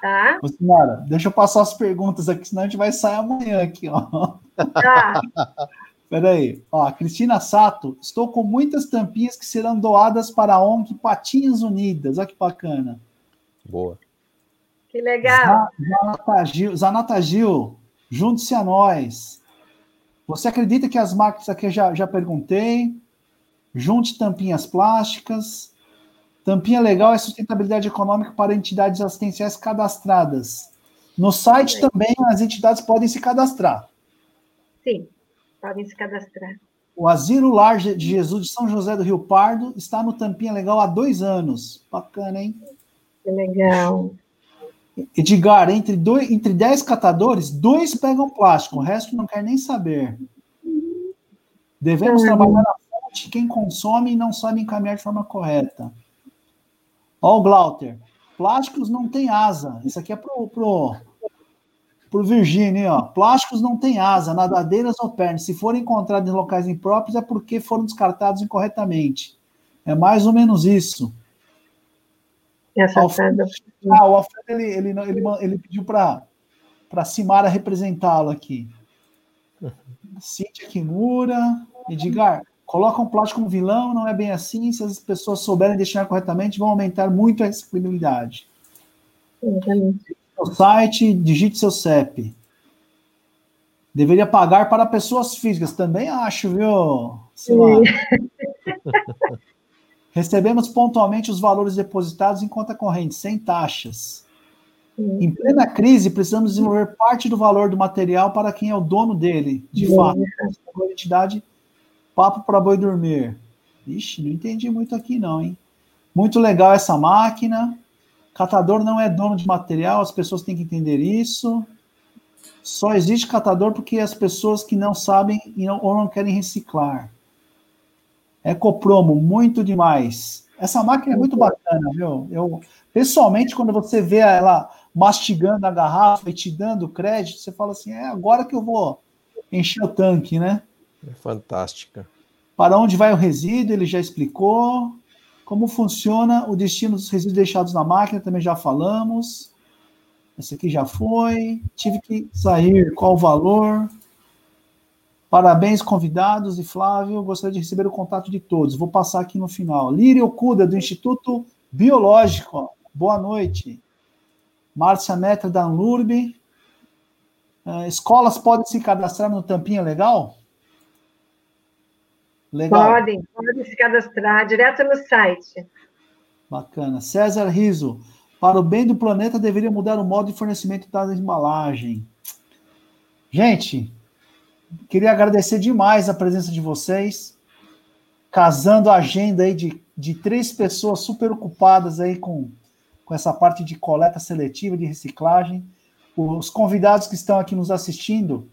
Tá? Senhora, deixa eu passar as perguntas aqui, senão a gente vai sair amanhã aqui, ó. Tá. Peraí, ó, Cristina Sato, estou com muitas tampinhas que serão doadas para a ONG Patinhas Unidas. Olha que bacana. Boa. Que legal. Zanata Gil, Zanata Gil junte-se a nós. Você acredita que as máquinas aqui eu já, já perguntei? Junte tampinhas plásticas. Tampinha legal é sustentabilidade econômica para entidades assistenciais cadastradas. No site Sim. também as entidades podem se cadastrar. Sim podem se cadastrar. O Asilo Lar de Jesus de São José do Rio Pardo está no Tampinha Legal há dois anos. Bacana, hein? Que legal. Edgar, entre, dois, entre dez catadores, dois pegam plástico, o resto não quer nem saber. Devemos trabalhar na fonte quem consome e não sabe encaminhar de forma correta. Ó, o Glauter. Plásticos não tem asa. Isso aqui é pro, pro, por Virgínia, ó. Plásticos não têm asa, nadadeiras ou pernas. Se forem encontrados em locais impróprios, é porque foram descartados incorretamente. É mais ou menos isso. Alfredo, ah, o Alfredo ele, ele, ele, ele pediu para a Simara representá-lo aqui. Cíntia Kimura, Edgar, colocam plástico como vilão, não é bem assim. Se as pessoas souberem destinar corretamente, vão aumentar muito a reciclabilidade. Exatamente no site, digite seu CEP. Deveria pagar para pessoas físicas. Também acho, viu? Recebemos pontualmente os valores depositados em conta corrente, sem taxas. Em plena crise, precisamos desenvolver parte do valor do material para quem é o dono dele, de fato. A entidade, papo para boi dormir. Ixi, não entendi muito aqui não, hein? Muito legal essa máquina. Catador não é dono de material, as pessoas têm que entender isso. Só existe catador porque as pessoas que não sabem ou não querem reciclar. Ecopromo, muito demais. Essa máquina é muito bacana, viu? Eu, pessoalmente, quando você vê ela mastigando a garrafa e te dando crédito, você fala assim: é agora que eu vou encher o tanque, né? É fantástica. Para onde vai o resíduo, ele já explicou. Como funciona o destino dos resíduos deixados na máquina, também já falamos. Esse aqui já foi. Tive que sair. Qual o valor? Parabéns, convidados. E Flávio, gostaria de receber o contato de todos. Vou passar aqui no final. Lírio Okuda, do Instituto Biológico. Boa noite. Márcia Netra, da Anlurb. Uh, escolas podem se cadastrar no Tampinha Legal? Legal. Podem, podem se cadastrar direto no site. Bacana. César Riso, para o bem do planeta, deveria mudar o modo de fornecimento da embalagem. Gente, queria agradecer demais a presença de vocês, casando a agenda aí de, de três pessoas super ocupadas aí com, com essa parte de coleta seletiva, de reciclagem. Os convidados que estão aqui nos assistindo,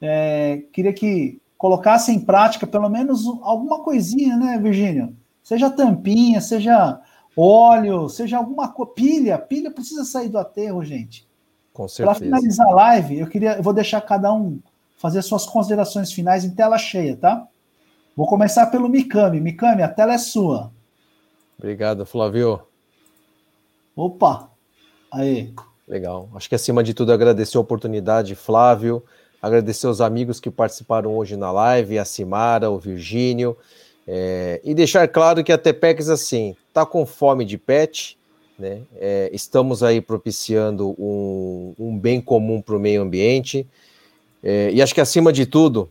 é, queria que colocasse em prática pelo menos alguma coisinha, né, Virgínia? Seja tampinha, seja óleo, seja alguma coisa. Pilha, pilha precisa sair do aterro, gente. Com certeza. Para finalizar a live, eu queria, eu vou deixar cada um fazer suas considerações finais em tela cheia, tá? Vou começar pelo Mikami. Mikami, a tela é sua. Obrigado, Flávio. Opa! Aí. Legal. Acho que acima de tudo agradecer a oportunidade, Flávio agradecer os amigos que participaram hoje na live, a Simara, o Virgínio, é, e deixar claro que a Tepex, assim, tá com fome de pet, né? É, estamos aí propiciando um, um bem comum para o meio ambiente. É, e acho que, acima de tudo,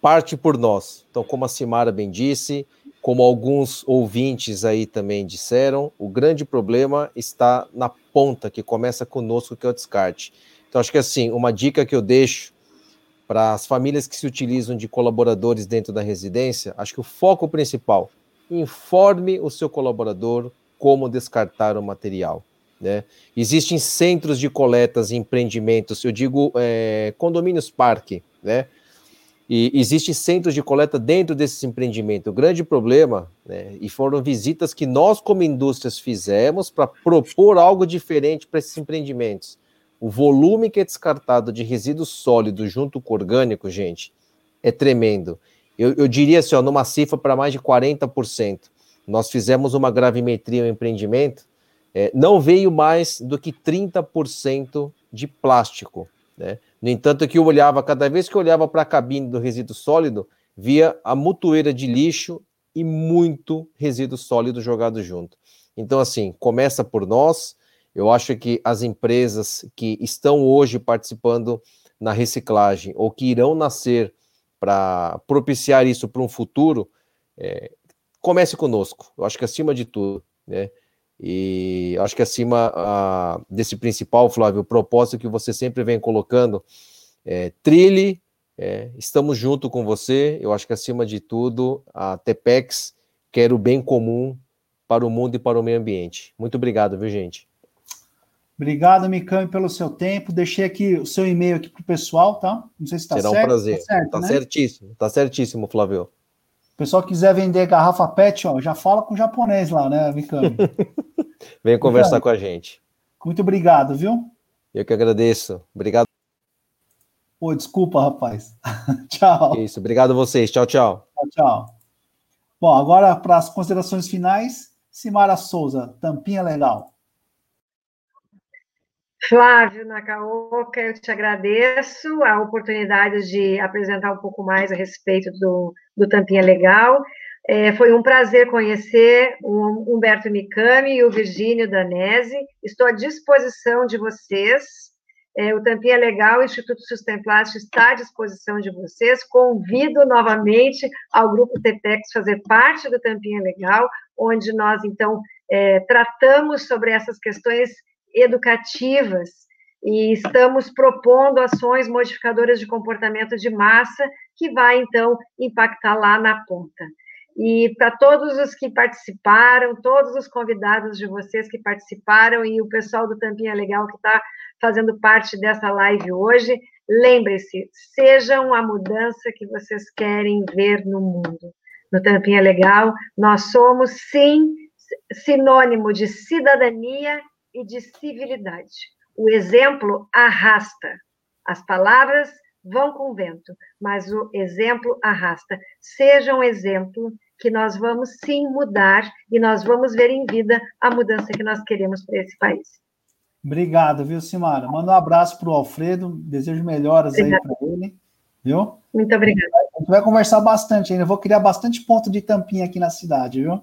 parte por nós. Então, como a Simara bem disse, como alguns ouvintes aí também disseram, o grande problema está na ponta, que começa conosco, que é o descarte. Então, acho que assim, uma dica que eu deixo para as famílias que se utilizam de colaboradores dentro da residência, acho que o foco principal, informe o seu colaborador como descartar o material. Né? Existem centros de coletas e empreendimentos, eu digo é, condomínios parque, né? E existe centros de coleta dentro desses empreendimentos. O grande problema, né, e foram visitas que nós, como indústrias, fizemos para propor algo diferente para esses empreendimentos. O volume que é descartado de resíduos sólidos junto com orgânico, gente, é tremendo. Eu, eu diria assim, ó, numa cifra para mais de 40%. Nós fizemos uma gravimetria no empreendimento, é, não veio mais do que 30% de plástico. Né? No entanto, que eu olhava, cada vez que eu olhava para a cabine do resíduo sólido, via a mutueira de lixo e muito resíduo sólido jogado junto. Então, assim, começa por nós. Eu acho que as empresas que estão hoje participando na reciclagem ou que irão nascer para propiciar isso para um futuro, é, comece conosco. Eu acho que acima de tudo, né? E acho que acima uh, desse principal, Flávio, o propósito que você sempre vem colocando, é, trilhe, é, estamos junto com você. Eu acho que acima de tudo, a Tepex quer o bem comum para o mundo e para o meio ambiente. Muito obrigado, viu, gente? Obrigado, Micami, pelo seu tempo. Deixei aqui o seu e-mail aqui para o pessoal, tá? Não sei se está certo. Será um prazer. Está certo, tá né? certíssimo, está certíssimo, Flávio pessoal quiser vender garrafa PET, ó, já fala com o japonês lá, né, Mikami? Vem conversar com a gente. Muito obrigado, viu? Eu que agradeço. Obrigado. Pô, desculpa, rapaz. tchau. Isso, obrigado a vocês. Tchau, tchau. Tchau, tchau. Bom, agora para as considerações finais, Simara Souza, tampinha legal. Flávio Nakaoka, eu te agradeço a oportunidade de apresentar um pouco mais a respeito do, do Tampinha Legal. É, foi um prazer conhecer o Humberto Mikami e o Virgínio Danese. Estou à disposição de vocês. É, o Tampinha Legal, o Instituto Sustenplast está à disposição de vocês. Convido novamente ao Grupo TPEX fazer parte do Tampinha Legal, onde nós, então, é, tratamos sobre essas questões educativas e estamos propondo ações modificadoras de comportamento de massa que vai então impactar lá na ponta. E para todos os que participaram, todos os convidados de vocês que participaram e o pessoal do Tampinha Legal que está fazendo parte dessa live hoje, lembre-se, sejam a mudança que vocês querem ver no mundo. No Tampinha Legal, nós somos, sim, sinônimo de cidadania e de civilidade. O exemplo arrasta. As palavras vão com o vento, mas o exemplo arrasta. Seja um exemplo que nós vamos sim mudar e nós vamos ver em vida a mudança que nós queremos para esse país. Obrigado, viu, Simara? Manda um abraço para o Alfredo, desejo melhoras aí para ele, viu? Muito obrigada. A gente vai conversar bastante ainda, vou criar bastante ponto de tampinha aqui na cidade, viu?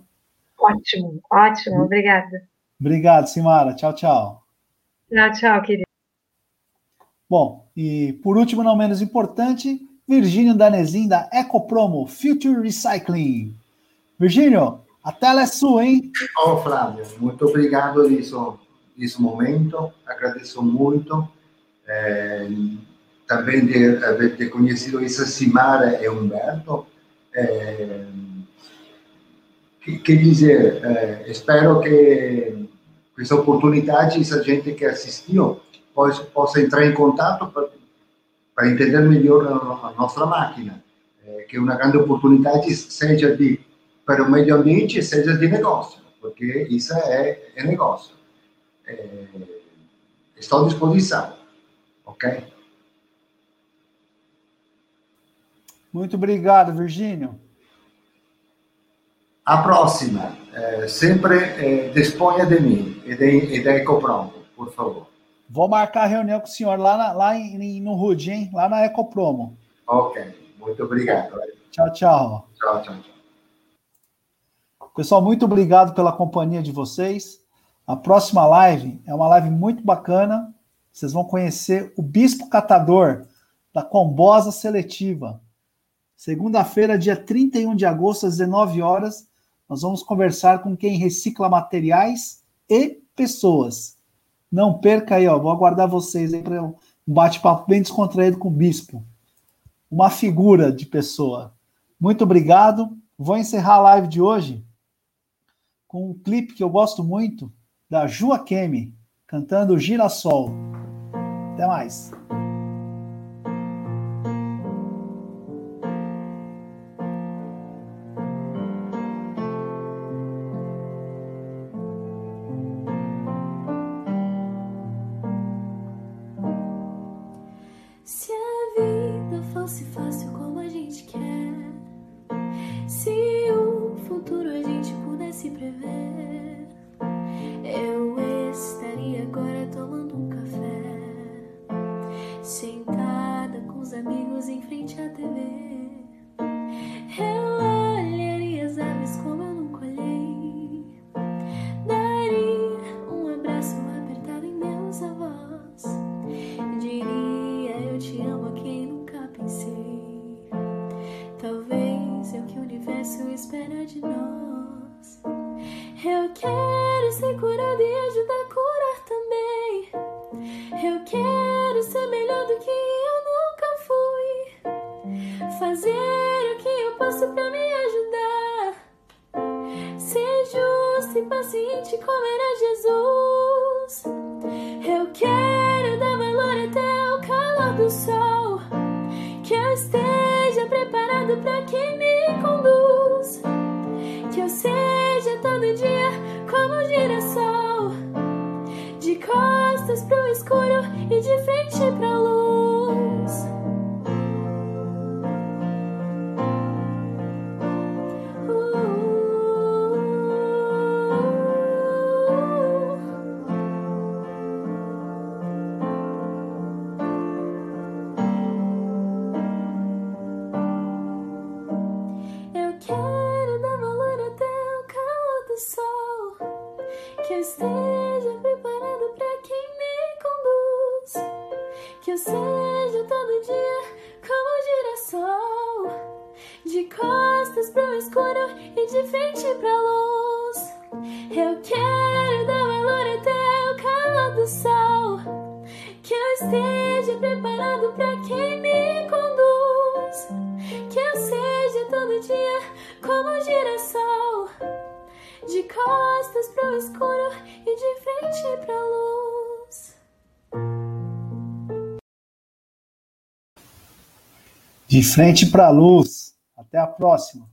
Ótimo, ótimo, obrigada. Obrigado, Simara. Tchau, tchau. Tchau, tchau, querido. Bom, e por último, não menos importante, Virgínio Danezin, da Ecopromo Future Recycling. Virgínio, a tela é sua, hein? Ô, oh, Flávio, muito obrigado nisso, nesse momento. Agradeço muito. É, também de ter conhecido essa Simara e Humberto. É, quer dizer, é, espero que questa opportunità essa gente que assistiu possa, possa entrar em contato para entender melhor a, nossa máquina, eh, que é uma grande oportunidade, seja de, para o meio ambiente, seja de negócio, porque isso é, é negócio. É, estou à disposição, ok? Muito obrigado, Virgínio. A próxima, eh, sempre eh, disponha de mim e, de, e da Ecopronto, por favor. Vou marcar a reunião com o senhor lá, na, lá em, no RUD, hein? Lá na Ecopromo. Ok, muito obrigado. Tchau, tchau. Tchau, tchau, tchau. Pessoal, muito obrigado pela companhia de vocês. A próxima live é uma live muito bacana. Vocês vão conhecer o Bispo Catador da Combosa Seletiva. Segunda-feira, dia 31 de agosto, às 19 horas, nós vamos conversar com quem recicla materiais e pessoas. Não perca aí, ó, vou aguardar vocês aí para um bate-papo bem descontraído com o Bispo. Uma figura de pessoa. Muito obrigado. Vou encerrar a live de hoje com um clipe que eu gosto muito da Jua Kemi, cantando Girassol. Até mais. De frente para a luz. Até a próxima.